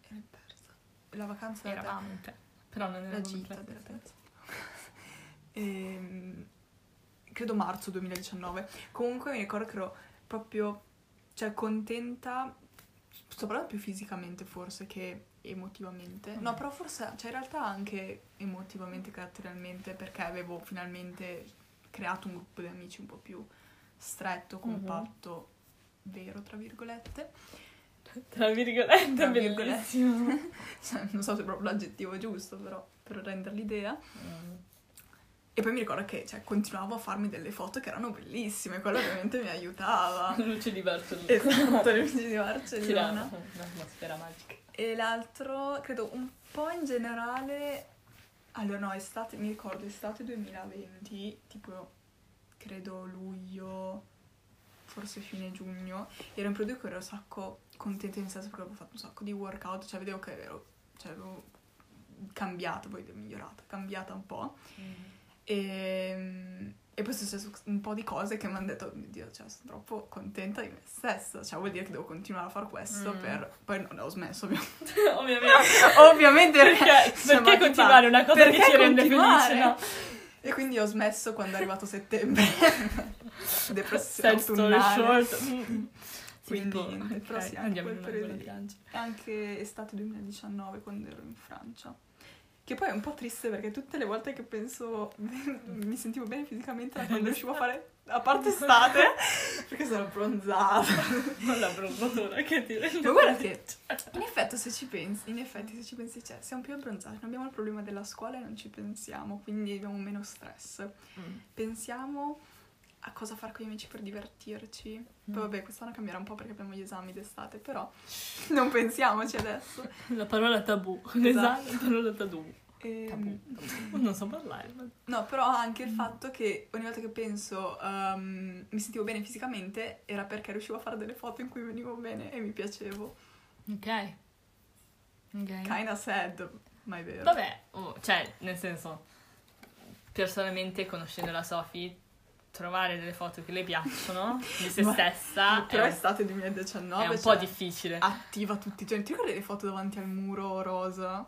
Ero in terza. La vacanza era Eravamo in terza. Però non la eravamo in gita terza. della terza. Ehm, credo marzo 2019. Comunque mi ricordo che ero proprio, cioè, contenta, parlando più fisicamente forse che emotivamente. No, però forse, cioè, in realtà anche emotivamente, caratterialmente, perché avevo finalmente creato un gruppo di amici un po' più stretto, Mhm. compatto, vero, tra virgolette. Tra virgolette, Tra è virgolette. bellissimo. Cioè, non so se è proprio l'aggettivo giusto, però per rendere l'idea. Mm. E poi mi ricordo che cioè, continuavo a farmi delle foto che erano bellissime, quello ovviamente mi aiutava. Luce di Barcellona. esatto, le luci di Barcellona. un'atmosfera magica. E l'altro, credo un po' in generale, allora no, estate, mi ricordo estate 2020, tipo credo luglio, forse fine giugno, era un periodo in cui ero un sacco contenta in senso perché avevo fatto un sacco di workout, cioè vedevo che ero, cioè avevo cambiato, poi migliorata, cambiata un po'. E, E poi sono successo un po' di cose che mi hanno detto, "Oh mio Dio, cioè, sono troppo contenta di me stessa. Cioè, vuol dire che devo continuare a fare questo Mm. per... Poi non ho smesso, ovviamente. Ovviamente. Ovviamente Perché, siamo perché continuare una cosa che Perché ci rende felice, no? E quindi ho smesso quando è arrivato settembre. Depressione autunnale. short. Mm. Quindi, Tipo, niente, ok, però sì, anche quel periodo lì. Anche estate 2019 quando ero in Francia. Che poi è un po' triste perché tutte le volte che penso mi sentivo bene fisicamente era quando riuscivo a fare, a parte estate, perché sono bronzata. Non la bronzatura che ti rende Ma guarda che in effetti se ci pensi, in effetti se ci pensi, cioè, siamo più abbronzati, non abbiamo il problema della scuola e non ci pensiamo, quindi abbiamo meno stress. Mm. Pensiamo a cosa fare con gli amici per divertirci. Poi Mm. vabbè, quest'anno cambierà un po' perché abbiamo gli esami d'estate, però non pensiamoci adesso. La parola tabù. Esatto. Esatto, la parola tabù. Ehm, Tabù. tabù. Non so parlare. ma- No, però anche il fatto che ogni volta che penso ehm, mi sentivo bene fisicamente era perché riuscivo a fare delle foto in cui venivo bene e mi piacevo. Ok. Ok. Kinda sad, ma è vero. Vabbè, oh, cioè, nel senso, personalmente conoscendo la Sophie, trovare delle foto che le piacciono di se stessa è Però un, estate 2019 è un cioè, po' difficile. attiva tutti i giorni. Ti ricordi le foto davanti al muro rosa?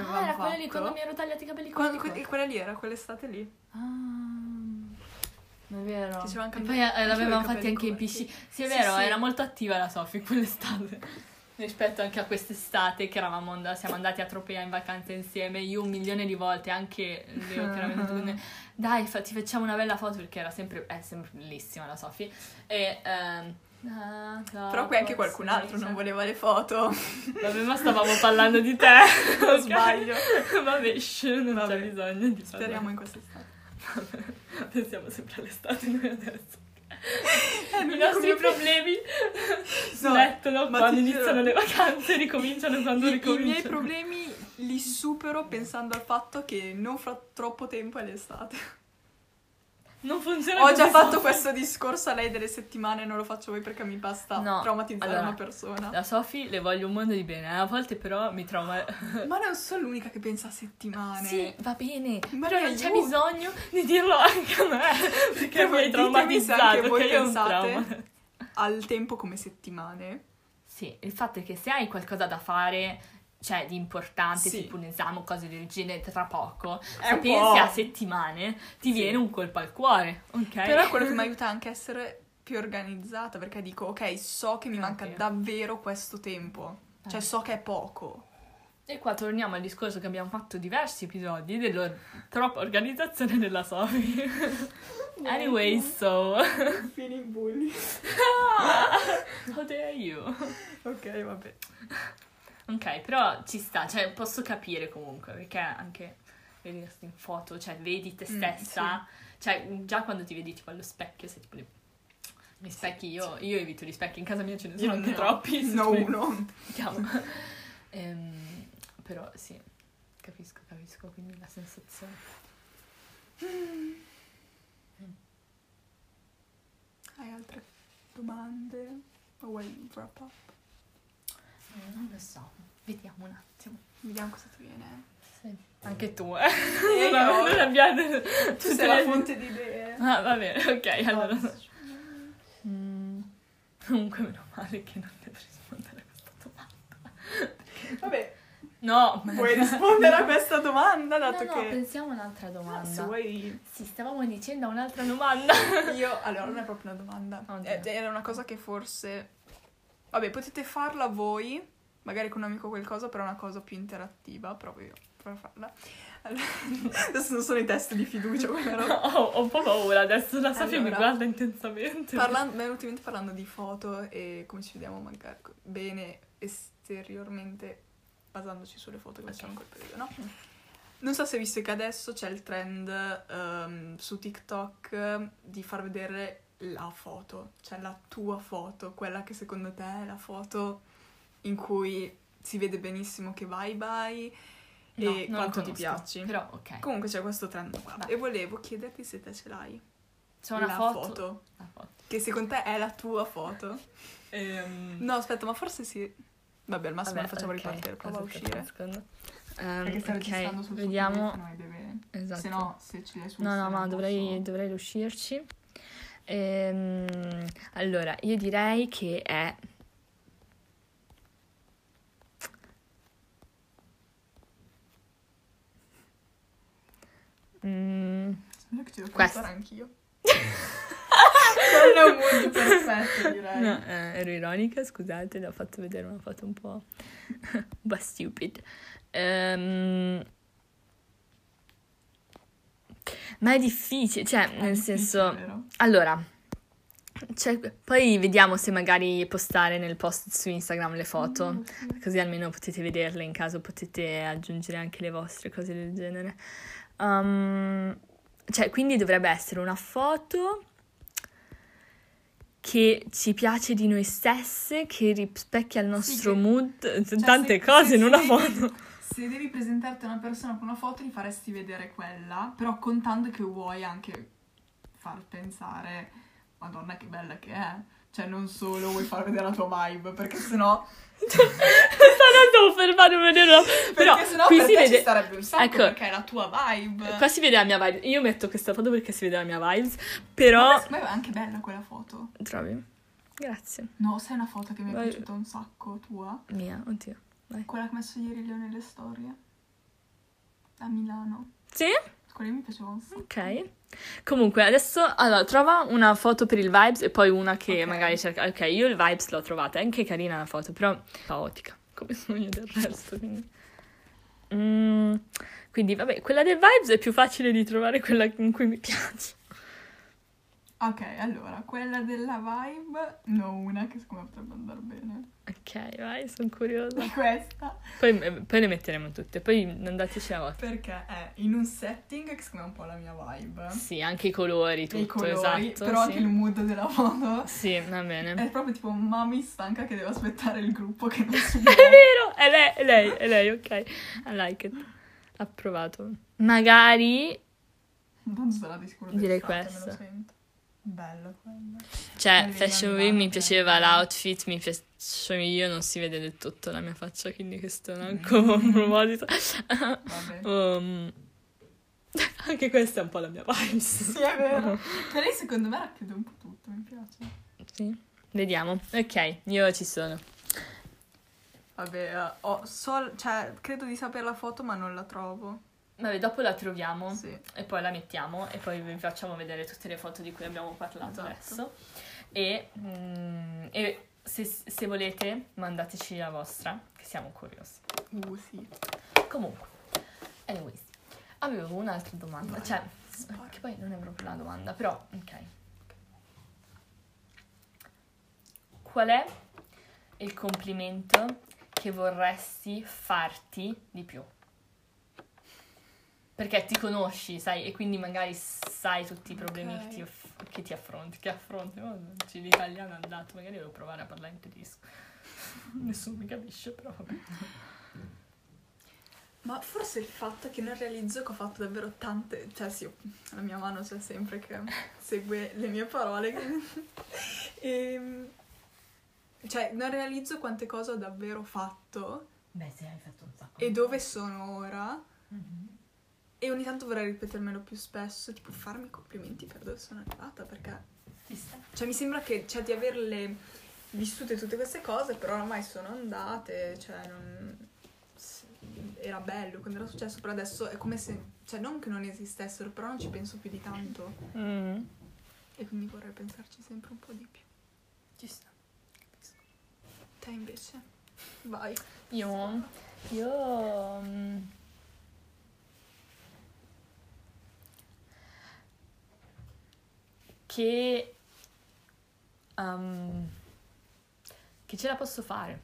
Che Ah, avevamo era quella lì quando mi ero tagliati i capelli Quando- que- quella lì era quell'estate lì. Ah, è vero. Che avevamo E poi eh, anche l'avevamo fatti anche in piscina. Sì, è Sì, vero, sì. era molto attiva la Sophie quell'estate. Rispetto anche a quest'estate che eravamo and- siamo andati a Tropea in vacanza insieme, io un milione di volte, anche Leo con me. Dai, fa- ti facciamo una bella foto perché era sempre, è sempre bellissima la Sophie. E, ehm, ah, Però qui anche qualcun altro non voleva le foto. Vabbè, ma stavamo parlando di te. Non sbaglio. Vabbè, shh, non Vabbè. c'è bisogno di Speriamo in quest'estate. Vabbè, pensiamo sempre all'estate noi adesso. Eh, I nostri problemi No, smettono quando iniziano le vacanze, ricominciano quando I, I ricominciano. miei problemi li supero pensando al fatto che non fra troppo tempo è l'estate. Non funziona Ho già fatto questo discorso a lei delle settimane, non lo faccio voi perché mi basta No, traumatizzare allora, una persona. La Sophie le voglio un mondo di bene, a volte però mi trauma. Ma non sono l'unica che pensa a settimane. Sì, va bene, Ma però non c'è bisogno di dirlo anche a me, perché mi hai traumatizzato, anche voi pensate-. Al tempo come settimane. Sì, il fatto è che se hai qualcosa da fare, cioè di importante, Sì. tipo un esame o cose del genere tra poco, È se pensi po'. a settimane, ti Sì. viene un colpo al cuore, ok? Però è quello che mi aiuta anche a essere più organizzata perché dico, ok, so che mi Ah, manca davvero questo tempo. Cioè Eh. so che è poco. E qua torniamo al discorso che abbiamo fatto diversi episodi della troppa organizzazione della Sophie. anyway, so... Feeling bully. How dare you? Ok, vabbè. Ok, però ci sta, cioè posso capire comunque, perché anche vedersi in foto, cioè vedi te Mm, stessa, cioè già quando ti vedi tipo allo specchio, se tipo le- gli specchi, io, io evito gli specchi, in casa mia ce ne sono Io anche no. troppi. No, uno. Ehm, però sì, capisco, capisco quindi la sensazione. Hai altre domande? O vuoi wrap up? Eh, non lo so, vediamo un attimo. Vediamo cosa ti viene. Sì. Anche tu, eh. io- Non, non abbiamo Tu sei la le- fonte di idee. Ah, va bene, ok, allora. Mm, comunque meno male che non devo rispondere a questa domanda. Vabbè, No, vuoi rispondere a questa domanda dato No, no, che... pensiamo a un'altra Ah, domanda. se vuoi... Sì, stavamo dicendo a un'altra domanda. Io, allora, non è proprio una domanda. È- Era una cosa che forse... Vabbè, potete farla voi, magari con un amico o qualcosa, però è una cosa più interattiva, proprio a farla. Allora, adesso non sono i test di fiducia, quella roba. ho, un po' paura adesso, la Sofia mi Allora. guarda intensamente. Parlando, beh, ultimamente parlando di foto e come ci vediamo magari bene esteriormente basandoci sulle foto che facciamo in quel periodo, no? Non so se hai visto che adesso c'è il trend ehm, su TikTok di far vedere la foto, cioè la tua foto, quella che secondo te è la foto in cui si vede benissimo che vai vai No, e quanto lo ti conosco, piaci. Però, ok. Comunque c'è questo trend qua Vai. e volevo chiederti se te ce l'hai. C'è una la foto. La foto. Che secondo te è la tua foto? Ehm, No, aspetta, ma forse sì. Vabbè, al massimo vabbè, la facciamo ok, ripartire, prova a uscire. secondo. Ehm, Perché stai ok, registrando sul vediamo. suo telefono e deve... Esatto. Se no, se ci l'hai sul No, no, ma dovrei, dovrei riuscirci. Ehm, allora, io direi che è... Mm, che ci devo Questo. pensare anch'io. non è un mood perfetto, direi. no, eh, ero ironica, scusate, le ho fatto vedere una foto un po', un po' stupid. Ehm, ma è difficile, cioè, È nel difficile, senso... vero? Allora, cioè, poi vediamo se magari postare nel post su Instagram le foto, Mm, sì. così almeno potete vederle in caso potete aggiungere anche le vostre cose del genere. Um, cioè, quindi dovrebbe essere una foto che ci piace di noi stesse, che rispecchia il nostro che- mood, Cioè, tante se- cose se- in una foto. Se devi presentarti a una persona con una foto, gli faresti vedere quella, però contando che vuoi anche far pensare, Madonna che bella che è. Cioè, non solo vuoi far vedere la tua vibe, perché sennò... Devo fermare a vedere. Però perché sennò qui per si vede. starebbe un sacco, Ecco. perché è la tua vibe. Qua si vede la mia vibe. Io metto questa foto perché si vede la mia vibes. Però. Ma è anche bella quella foto. Trovi? Grazie. No, sai una foto che mi è Vai. piaciuta un sacco tua? Mia, oddio. Vai. Quella che ha messo ieri Leo nelle storie. A Milano. Sì? Quella mi piaceva un sacco. Ok. Comunque, adesso allora, trova una foto per il vibes e poi una che Ok. magari cerca. Ok, io il vibes l'ho trovata. È anche carina la foto, però caotica. Come sono io del resto. Quindi. Mm, quindi, vabbè, quella del vibes è più facile di trovare quella in cui mi piace. Ok, allora, quella della vibe, no una che secondo me potrebbe andare bene. Ok, vai, sono curiosa. E questa, Poi, poi le metteremo tutte. Poi non dateci la vostra. perché è in un setting che secondo me è un po' la mia vibe. Sì, anche i colori, tutto, i colori, esatto. però sì. anche il mood della foto. Sì, va bene. È proprio tipo mami stanca che deve aspettare il gruppo che non si È vero, è lei, è lei, è lei, ok. I like it. Approvato. Magari, Non sarà di sicuro Direi d'estate, me questa. lo sento. Bella quella. cioè, Quelle Fashion Week mi piaceva l'outfit, mi piace io, non si vede del tutto la mia faccia, quindi questo è ancora un proposito. Vabbè. Um, anche questa è un po' la mia vibe. Sì, è vero. Lei secondo me racchiude un po' tutto, mi piace. Sì, vediamo. Ok, io ci sono. Vabbè, eh, ho sol- cioè, credo di sapere la foto ma non la trovo. Vabbè, dopo la troviamo. Sì. e poi la mettiamo e poi vi facciamo vedere tutte le foto di cui abbiamo parlato Esatto. adesso e, mm, e se, se volete mandateci la vostra che siamo curiosi Uh, sì. comunque anyways avevo un'altra domanda Vai. cioè Spara. che poi non è proprio una domanda però ok qual è il complimento che vorresti farti di più perché ti conosci, sai, e quindi magari sai tutti i problemi Ok. che, ti, aff- che ti affronti, che affronti. Oh, l'italiano è andato, magari devo provare a parlare in tedesco. Nessuno mi capisce, però. Ma forse il fatto che non realizzo che ho fatto davvero tante, cioè sì, la mia mano c'è sempre che segue le mie parole. e, cioè, non realizzo quante cose ho davvero fatto Beh, sì, hai fatto un sacco. e dove sono ora. Mhm. E ogni tanto vorrei ripetermelo più spesso, tipo farmi complimenti per dove sono arrivata, perché cioè, mi sembra che cioè, di averle vissute tutte queste cose, però ormai sono andate, cioè non... era bello quando era successo, però adesso è come se, cioè non che non esistessero, però non ci penso più di tanto. Mm, e quindi vorrei pensarci sempre un po' di più. ci sta. Te invece, vai. Io, io che um, che ce la posso fare.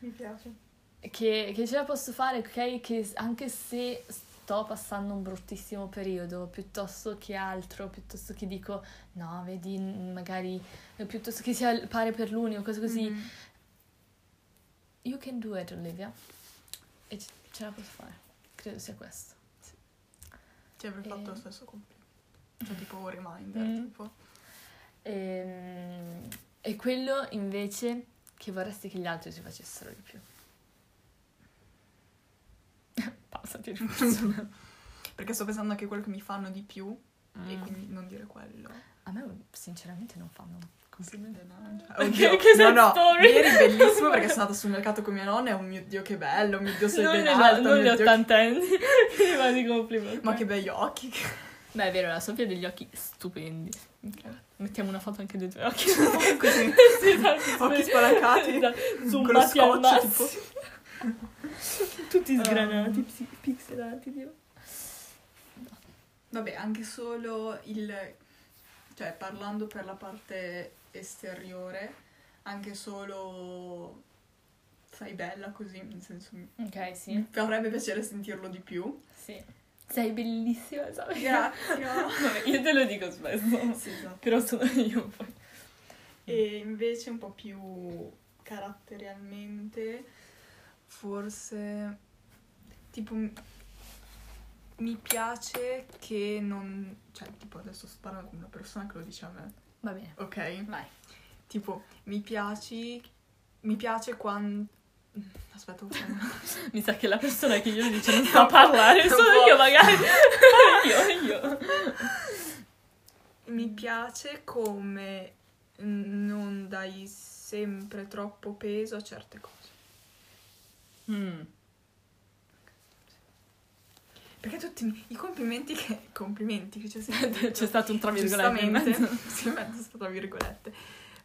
Mi piace. Che, che ce la posso fare, ok? Che anche se sto passando un bruttissimo periodo, piuttosto che altro, piuttosto che dico no, vedi, magari piuttosto che sia pare per l'uni o cose così, Mhm. You can do it, Olivia. E ce, la posso fare. Credo sia questo. Ti avrei E- fatto lo stesso complimento. Cioè tipo un reminder, Mm. tipo. Ehm, E, quello invece che vorresti che gli altri ci facessero di più. fidanzati di persona. Perché sto pensando anche a quello che mi fanno di più e Mm. quindi non dire quello. A me sinceramente non fanno complimenti. Oddio, Che- che no, no, story. ieri bellissimo perché sono andata sul mercato con mia nonna e oh mio Dio che bello, mio Dio sei non ben le, alta, non Dio, ottantenni che mi fanno i complimenti. Ma che begli occhi. Beh, è vero, la Sofia ha degli occhi stupendi. Mettiamo una foto anche dei tuoi occhi. Così. sì, esatto. Occhi spalancati. Esatto, Con lo Zoomati al massimo. Tutti Um. sgranati, psi- pixelati, Dio. Vabbè, anche solo il... Cioè, parlando per la parte esteriore, anche solo... Sei bella così, nel senso... mi- Ok, Mi sì. farebbe piacere sentirlo di più. Sì. Sei bellissima, sai? Grazie. Vabbè, io te lo dico spesso. sì, esatto. Però sono io poi. E invece un po' più caratterialmente, forse tipo mi piace che non, cioè tipo adesso parlando con una persona che lo dice a me, Va bene, ok? vai. Tipo mi piaci, mi piace quando... Aspetta, Mi sa che la persona che glielo dice non sa parlare, sono io magari. io, io. mi piace come non dai sempre troppo peso a certe cose. Mm. Perché tutti i complimenti che, complimenti che c'è sempre C'è stato un tra virgolette sì, mezzo tra virgolette.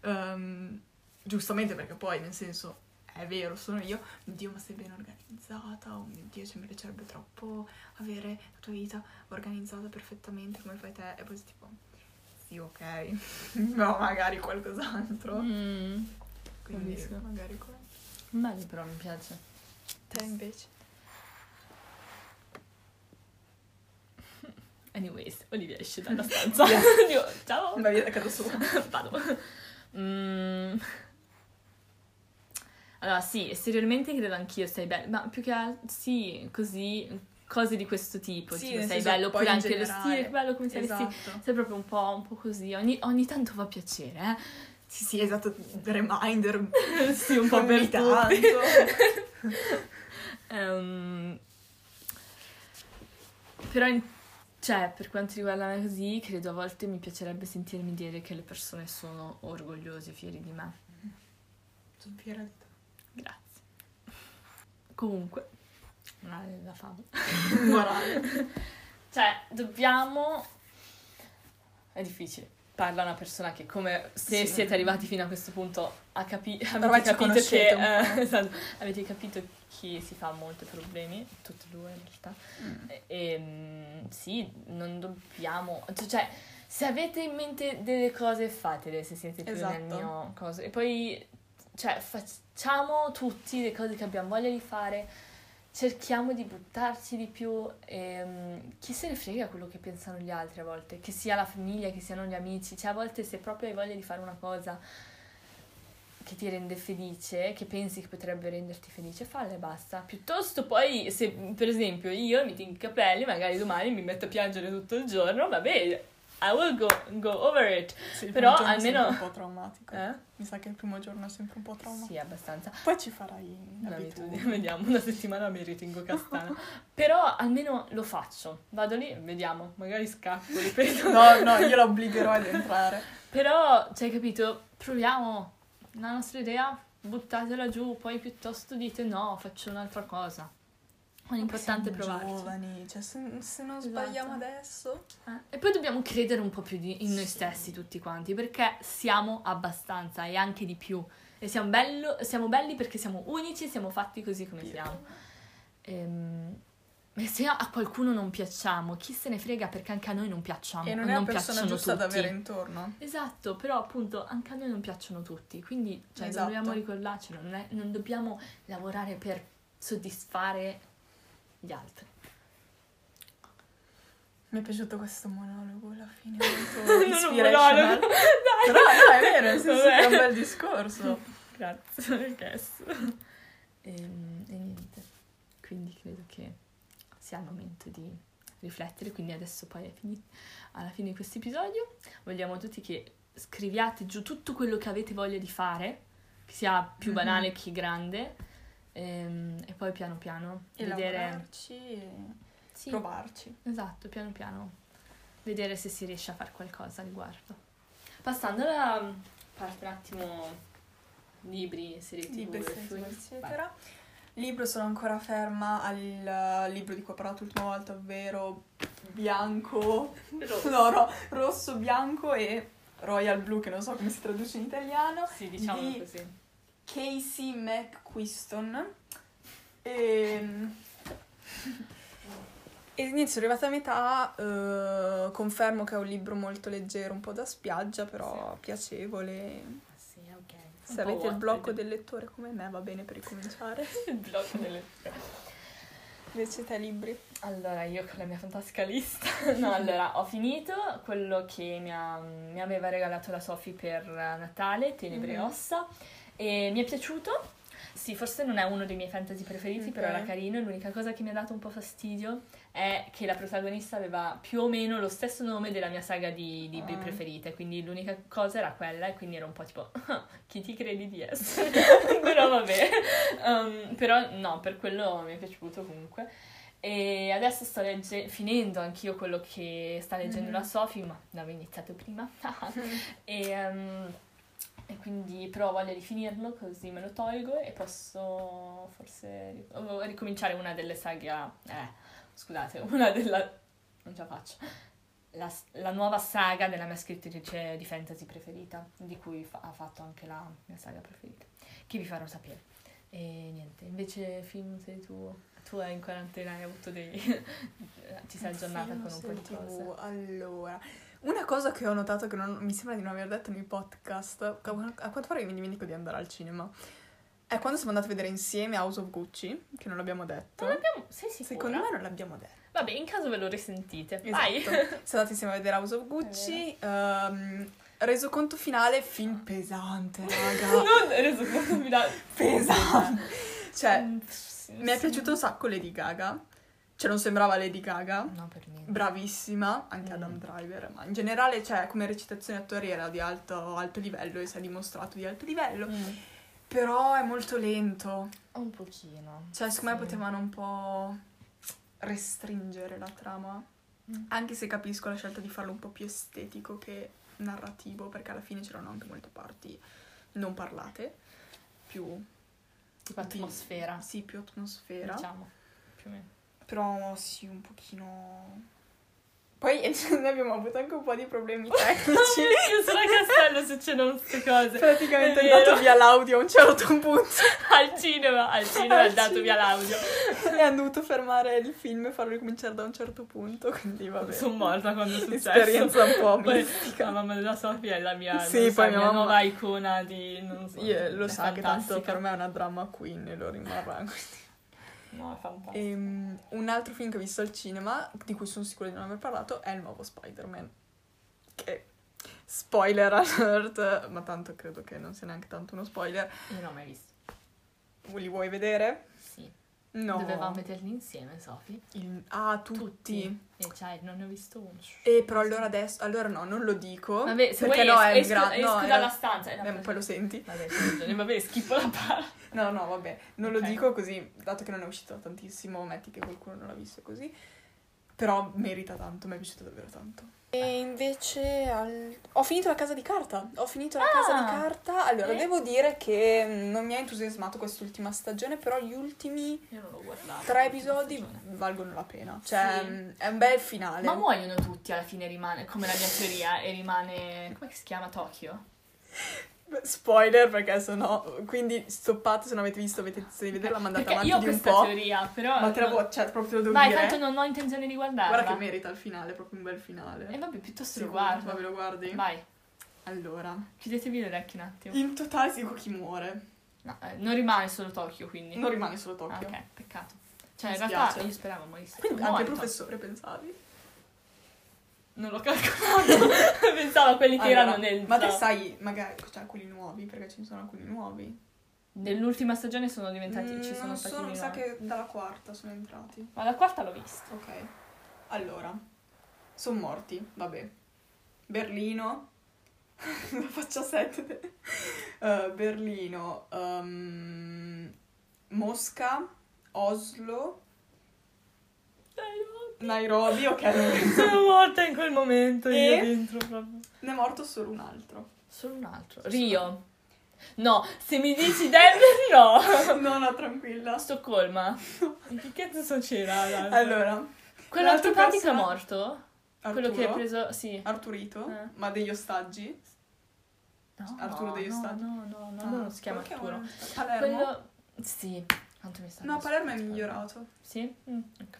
Ehm, giustamente perché poi nel senso è vero, sono io, mio Dio, ma sei ben organizzata, oh mio Dio, cioè, mi piacerebbe troppo avere la tua vita organizzata perfettamente come fai te e poi tipo sì, ok. no, magari qualcos'altro. Mm. Quindi capisco. magari quello. Bello però, mi piace. Te invece. Anyways, Olivia esce dalla stanza. Ciao. Vai via da casa sua. Vado. Mm. Allora, sì, esteriormente credo anch'io sei bello, ma più che altro, sì, così, cose di questo tipo, Sì, tipo sei bello, oppure anche lo generale. stile, che bello come sei vestito. Esatto. Sei proprio un po', un po' così, ogni, ogni tanto fa piacere, eh? Sì, sì, esatto, reminder. sì, un po' per tanto. Ehm, però, in- cioè, per quanto riguarda me così, credo a volte mi piacerebbe sentirmi dire che le persone sono orgogliose, fieri di me. Sono fiera di te. Grazie. Comunque, morale della favola. Morale. Cioè, dobbiamo... È difficile. Parla una persona che come se Sì. siete arrivati fino a questo punto ha capi- avete capito che eh, esatto, avete capito chi si fa molti problemi, tutte e due in realtà. E, e, mm, sì, non dobbiamo cioè se avete in mente delle cose fatele se siete più nel Esatto. mio coso e poi cioè facciamo tutti le cose che abbiamo voglia di fare cerchiamo di buttarci di più e mm, chi se ne frega quello che pensano gli altri a volte che sia la famiglia che siano gli amici cioè a volte se proprio hai voglia di fare una cosa che ti rende felice, che pensi che potrebbe renderti felice, falle e basta. Piuttosto poi, se per esempio io mi tingo i capelli, magari domani mi metto a piangere tutto il giorno, vabbè, I will go, go over it. Sì, Però è almeno- sempre un po' traumatico. Eh? Mi sa che il primo giorno è sempre un po' traumatico. Sì, abbastanza. Poi ci farai L'abitudine, vediamo, una settimana mi ritingo castana. Però almeno lo faccio. Vado lì, vediamo, magari scappo, ripeto. No, no, io la obbligherò ad entrare. Però, cioè, capito, proviamo la nostra idea, buttatela giù, poi piuttosto dite no, faccio un'altra cosa. Ma l'importante è provarci. giovani, cioè se, se non Esatto. sbagliamo adesso... Eh, E poi dobbiamo credere un po' più di- in noi Sì. stessi tutti quanti, perché siamo abbastanza e anche di più. E siamo, bello- siamo belli perché siamo unici e siamo fatti così come Sì. siamo. Ehm, E se a qualcuno non piacciamo, chi se ne frega perché anche a noi non piacciamo. E non è la persona giusta da tutti. avere intorno. Esatto, però appunto anche a noi non piacciono tutti, quindi cioè, Esatto. dobbiamo ricordarcelo, non, è- non dobbiamo lavorare per soddisfare gli altri. Mi è piaciuto questo monologo alla fine, molto Non un inspirational. monologo. Però no, è vero, nel senso è un bel discorso. Grazie, Cass. E, Ehm, e niente, quindi credo che sia il momento di riflettere, quindi adesso poi è finito, alla fine di questo episodio vogliamo tutti che scriviate giù tutto quello che avete voglia di fare, che sia più Mhm. banale che grande, Ehm, E, poi piano piano E vedere... e Sì, provarci. esatto, piano piano. Vedere se si riesce a fare qualcosa a riguardo. Passando alla parte un attimo libri, serie tv, libri, e film. eccetera. Libro sono ancora ferma al eh, libro di cui ho parlato l'ultima volta, ovvero bianco, Vai. no, no, rosso, bianco e royal blue, che non so come si traduce in italiano, Sì, diciamo di- così. Casey McQuiston. E... e niente, sono arrivata a metà, eh, confermo che è un libro molto leggero, un po' da spiaggia, però piacevole. Ah, Sì, ok. Un Se avete il blocco del lettore come me va bene per ricominciare. il blocco delle... Invece te libri. Allora, io con la mia fantastica lista. No, allora, ho finito quello che mi, ha- mi aveva regalato la Sophie per Natale, Tenebre e Mhm. Ossa. E mi è piaciuto. Sì, forse non è uno dei miei fantasy preferiti, però Ok. era carino. L'unica cosa che mi ha dato un po' fastidio è che la protagonista aveva più o meno lo stesso nome della mia saga di libri Ah. preferite, quindi l'unica cosa era quella e quindi ero un po' tipo, "Ah, chi ti credi di essere? però vabbè. Um, però no, per quello mi è piaciuto comunque. E adesso sto legge- finendo anch'io quello che sta leggendo Mhm. la Sophie, ma l'avevo iniziato prima. e, ehm, e quindi però voglio rifinirlo così me lo tolgo e posso forse ricominciare una delle saghe. a- Eh, scusate, una della. Non ce la faccio. La, la nuova saga della mia scrittrice di fantasy preferita, di cui fa- ha fatto anche la mia saga preferita, che vi farò sapere. E niente, invece film sei tu, tu hai in quarantena hai avuto dei... ti sei aggiornata con un po' di cose. TV. Allora, una cosa che ho notato che non- mi sembra di non aver detto nei podcast, a quanto pare mi dimentico di andare al cinema, è quando siamo andati a vedere insieme House of Gucci, che non l'abbiamo detto. Non l'abbiamo... Sei sicura? Secondo me non l'abbiamo detto. Vabbè, in caso ve lo risentite. Esatto. Vai! Siamo andati insieme a vedere House of Gucci. ehm, reso conto finale, film pesante, raga. non reso conto mi dà... pesante. Cioè, Mm, mi è piaciuto un sacco Lady Gaga. Cioè, non sembrava Lady Gaga. No, per niente. Bravissima, anche Mm. Adam Driver, ma in generale, cioè, come recitazione attori era di alto, alto livello e si è dimostrato di alto livello. Mm, Però è molto lento. Un pochino. Cioè, secondo me Sì. potevano un po' restringere la trama. Mm. Anche se capisco la scelta di farlo un po' più estetico che narrativo, perché alla fine c'erano anche molte parti non parlate, più... Tipo atmosfera, Sì, più atmosfera. diciamo. Più o meno. Però sì, un pochino... Poi noi abbiamo avuto anche un po' di problemi tecnici. Io sono a castello succedono queste cose. Praticamente È è andato via l'audio a un certo punto Al cinema, al cinema Al è dato cinema. via l'audio. e hanno dovuto fermare il film e farlo ricominciare da un certo punto, quindi vabbè. Sono morta quando è successo. Esperienza un po' Poi mistica. la mamma della Sofia è la mia, Sì, so, mia mamma- nuova icona di... Non so, Io lo sa che tanto per me è una drama queen e lo rimarrà. No, è fantastico. Ehm, un altro film che ho visto al cinema, di cui sono sicura di non aver parlato, è il nuovo Spider-Man. Che, spoiler alert, ma tanto credo che non sia neanche tanto uno spoiler. Io non l'ho mai visto. Li vuoi vedere? No. Dovevamo vederli insieme, Sofì. Il- ah, tutti. E cioè, non ne ho visto uno. E però allora adesso, allora no, non lo dico. Vabbè, se perché vuoi no, es- è esco, gra- esco no, dalla era- stanza. Eh, no, Eh, poi lo senti. Vabbè, ragione. vabbè, schifo la parte. No, no, vabbè, non Ok. lo dico così, dato che non è uscito tantissimo, metti che qualcuno non l'ha visto così. Però merita tanto, mi è piaciuto davvero tanto. E invece al- ho finito la casa di carta. Ho finito la Ah! casa di carta. Allora, E? devo dire che mm, non mi ha entusiasmato quest'ultima stagione, però gli ultimi tre episodi valgono la pena. Cioè, Sì. mm, è un bel finale. Ma muoiono tutti alla fine, rimane, come la mia teoria, e rimane... Come si chiama Tokyo? Spoiler, perché sennò. Quindi stoppate se non avete visto, avete di vederla, mandate Perché avanti di un po'. teoria, però... Ma te la vo- cioè, proprio lo devo Vai, dire. tanto non ho intenzione di guardarla. Guarda che merita il finale, proprio un bel finale. E vabbè, piuttosto Sì, lo guardo. Vabbè, lo guardi? Vai, Allora, chiudetevi le orecchie un attimo. in totale si dico chi muore. No, eh, non rimane solo Tokyo, quindi. Non rimane solo Ah, Tokyo. ok, peccato. Cioè, Mi in realtà spiace. io speravo morisse. Quindi anche il professore pensavi? Non l'ho calcolato. Pensavo a quelli che Allora, erano nel... Ma te sai, magari, cioè quelli nuovi, perché ce ne sono alcuni nuovi. Nell'ultima stagione sono diventati... Mm, ci sono non stati sono, mi sa che dalla quarta sono entrati. Ma la quarta l'ho vista. Ok. Allora, sono morti, vabbè. Berlino. La faccia 7. Berlino. ehm, Mosca, Oslo, Nairobi, ok. non- Sono morta in quel momento, E? io dentro proprio. Ne è morto solo un altro. Solo un altro. Rio. No, se mi dici Denver, no. No, no, tranquilla. Stoccolma. Che cazzo succederà? l'altro? Allora, Quello antipatico è persona- morto? Quello Arturo, che hai preso, sì. Arturito, Eh. ma degli ostaggi. No, Arturo degli no, Ostaggi. No, no, no, Ah, non si chiama Arturo. Palermo? Quello... Sì. Quanto mi sta No, Palermo è migliorato. Sì? Mm, ok.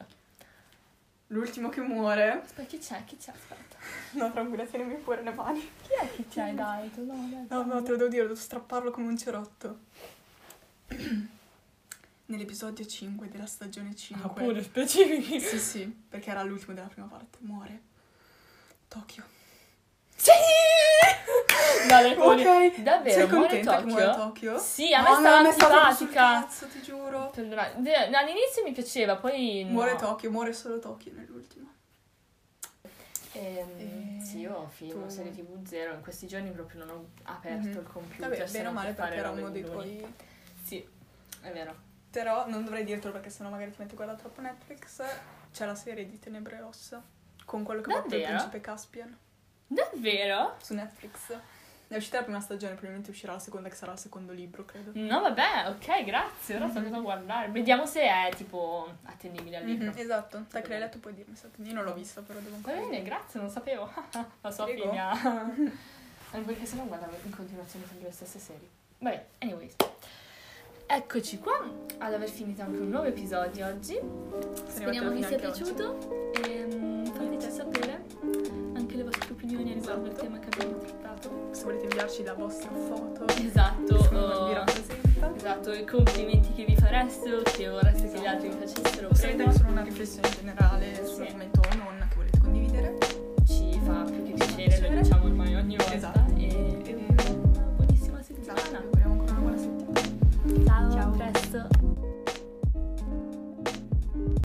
L'ultimo che muore. Aspetta, chi c'è? Chi c'è? Aspetta. No, tranquilla, tienimi pure le mani. Chi è che c'è? Dai, tu no, dai. No, no, te lo devo dire, devo strapparlo come un cerotto. Nell'episodio 5 della stagione 5. Ah, pure specifici. Sì, sì, perché era l'ultimo della prima parte. Muore. Tokyo. Sì! No, le poli. Ok. Davvero, Sei muore contenta che muore Tokyo? Tokyo? Sì, a me Ah, stava a me stava proprio sul antipatica. cazzo, ti giuro. Perdona, de- all'inizio mi piaceva, poi no. Muore Tokyo, muore solo Tokyo nell'ultimo. Ehm, Eh, sì, io film, tu- serie tv zero. In questi giorni proprio non ho aperto Mhm. il computer. Vabbè, se bene o non male per fare perché era robe uno dei tuoi... Sì, è vero. Però non dovrei dirtelo perché sennò magari ti metti a guardare troppo Netflix. C'è la serie di Tenebre e Ossa. Con quello che fa proprio il Davvero? principe Caspian. Davvero? Su Netflix. È uscita la prima stagione, probabilmente uscirà la seconda che sarà il secondo libro, credo. No, vabbè, ok, grazie. Ora so Mhm. cosa guardare. Vediamo se è tipo attendibile al libro. Mhm, esatto, che l'hai letto puoi dirmi io non l'ho vista però devo Va ancora bene, vedere. grazie, non sapevo. La sua Prego. figlia. Anche perché se no guardavo in continuazione sempre le stesse serie. Vabbè, anyways. Eccoci qua ad aver finito anche un nuovo episodio oggi. Speriamo vi sia piaciuto e opinioni riguardo il tema che abbiamo trattato. Se volete inviarci la vostra foto, Esatto, se non vi oh, rappresenta. esatto, i complimenti che vi fareste o che vorreste che gli altri vi facessero. O se avete solo una riflessione generale Sì. sull'argomento o non che volete condividere. Ci fa più che piacere, lo diciamo ormai ogni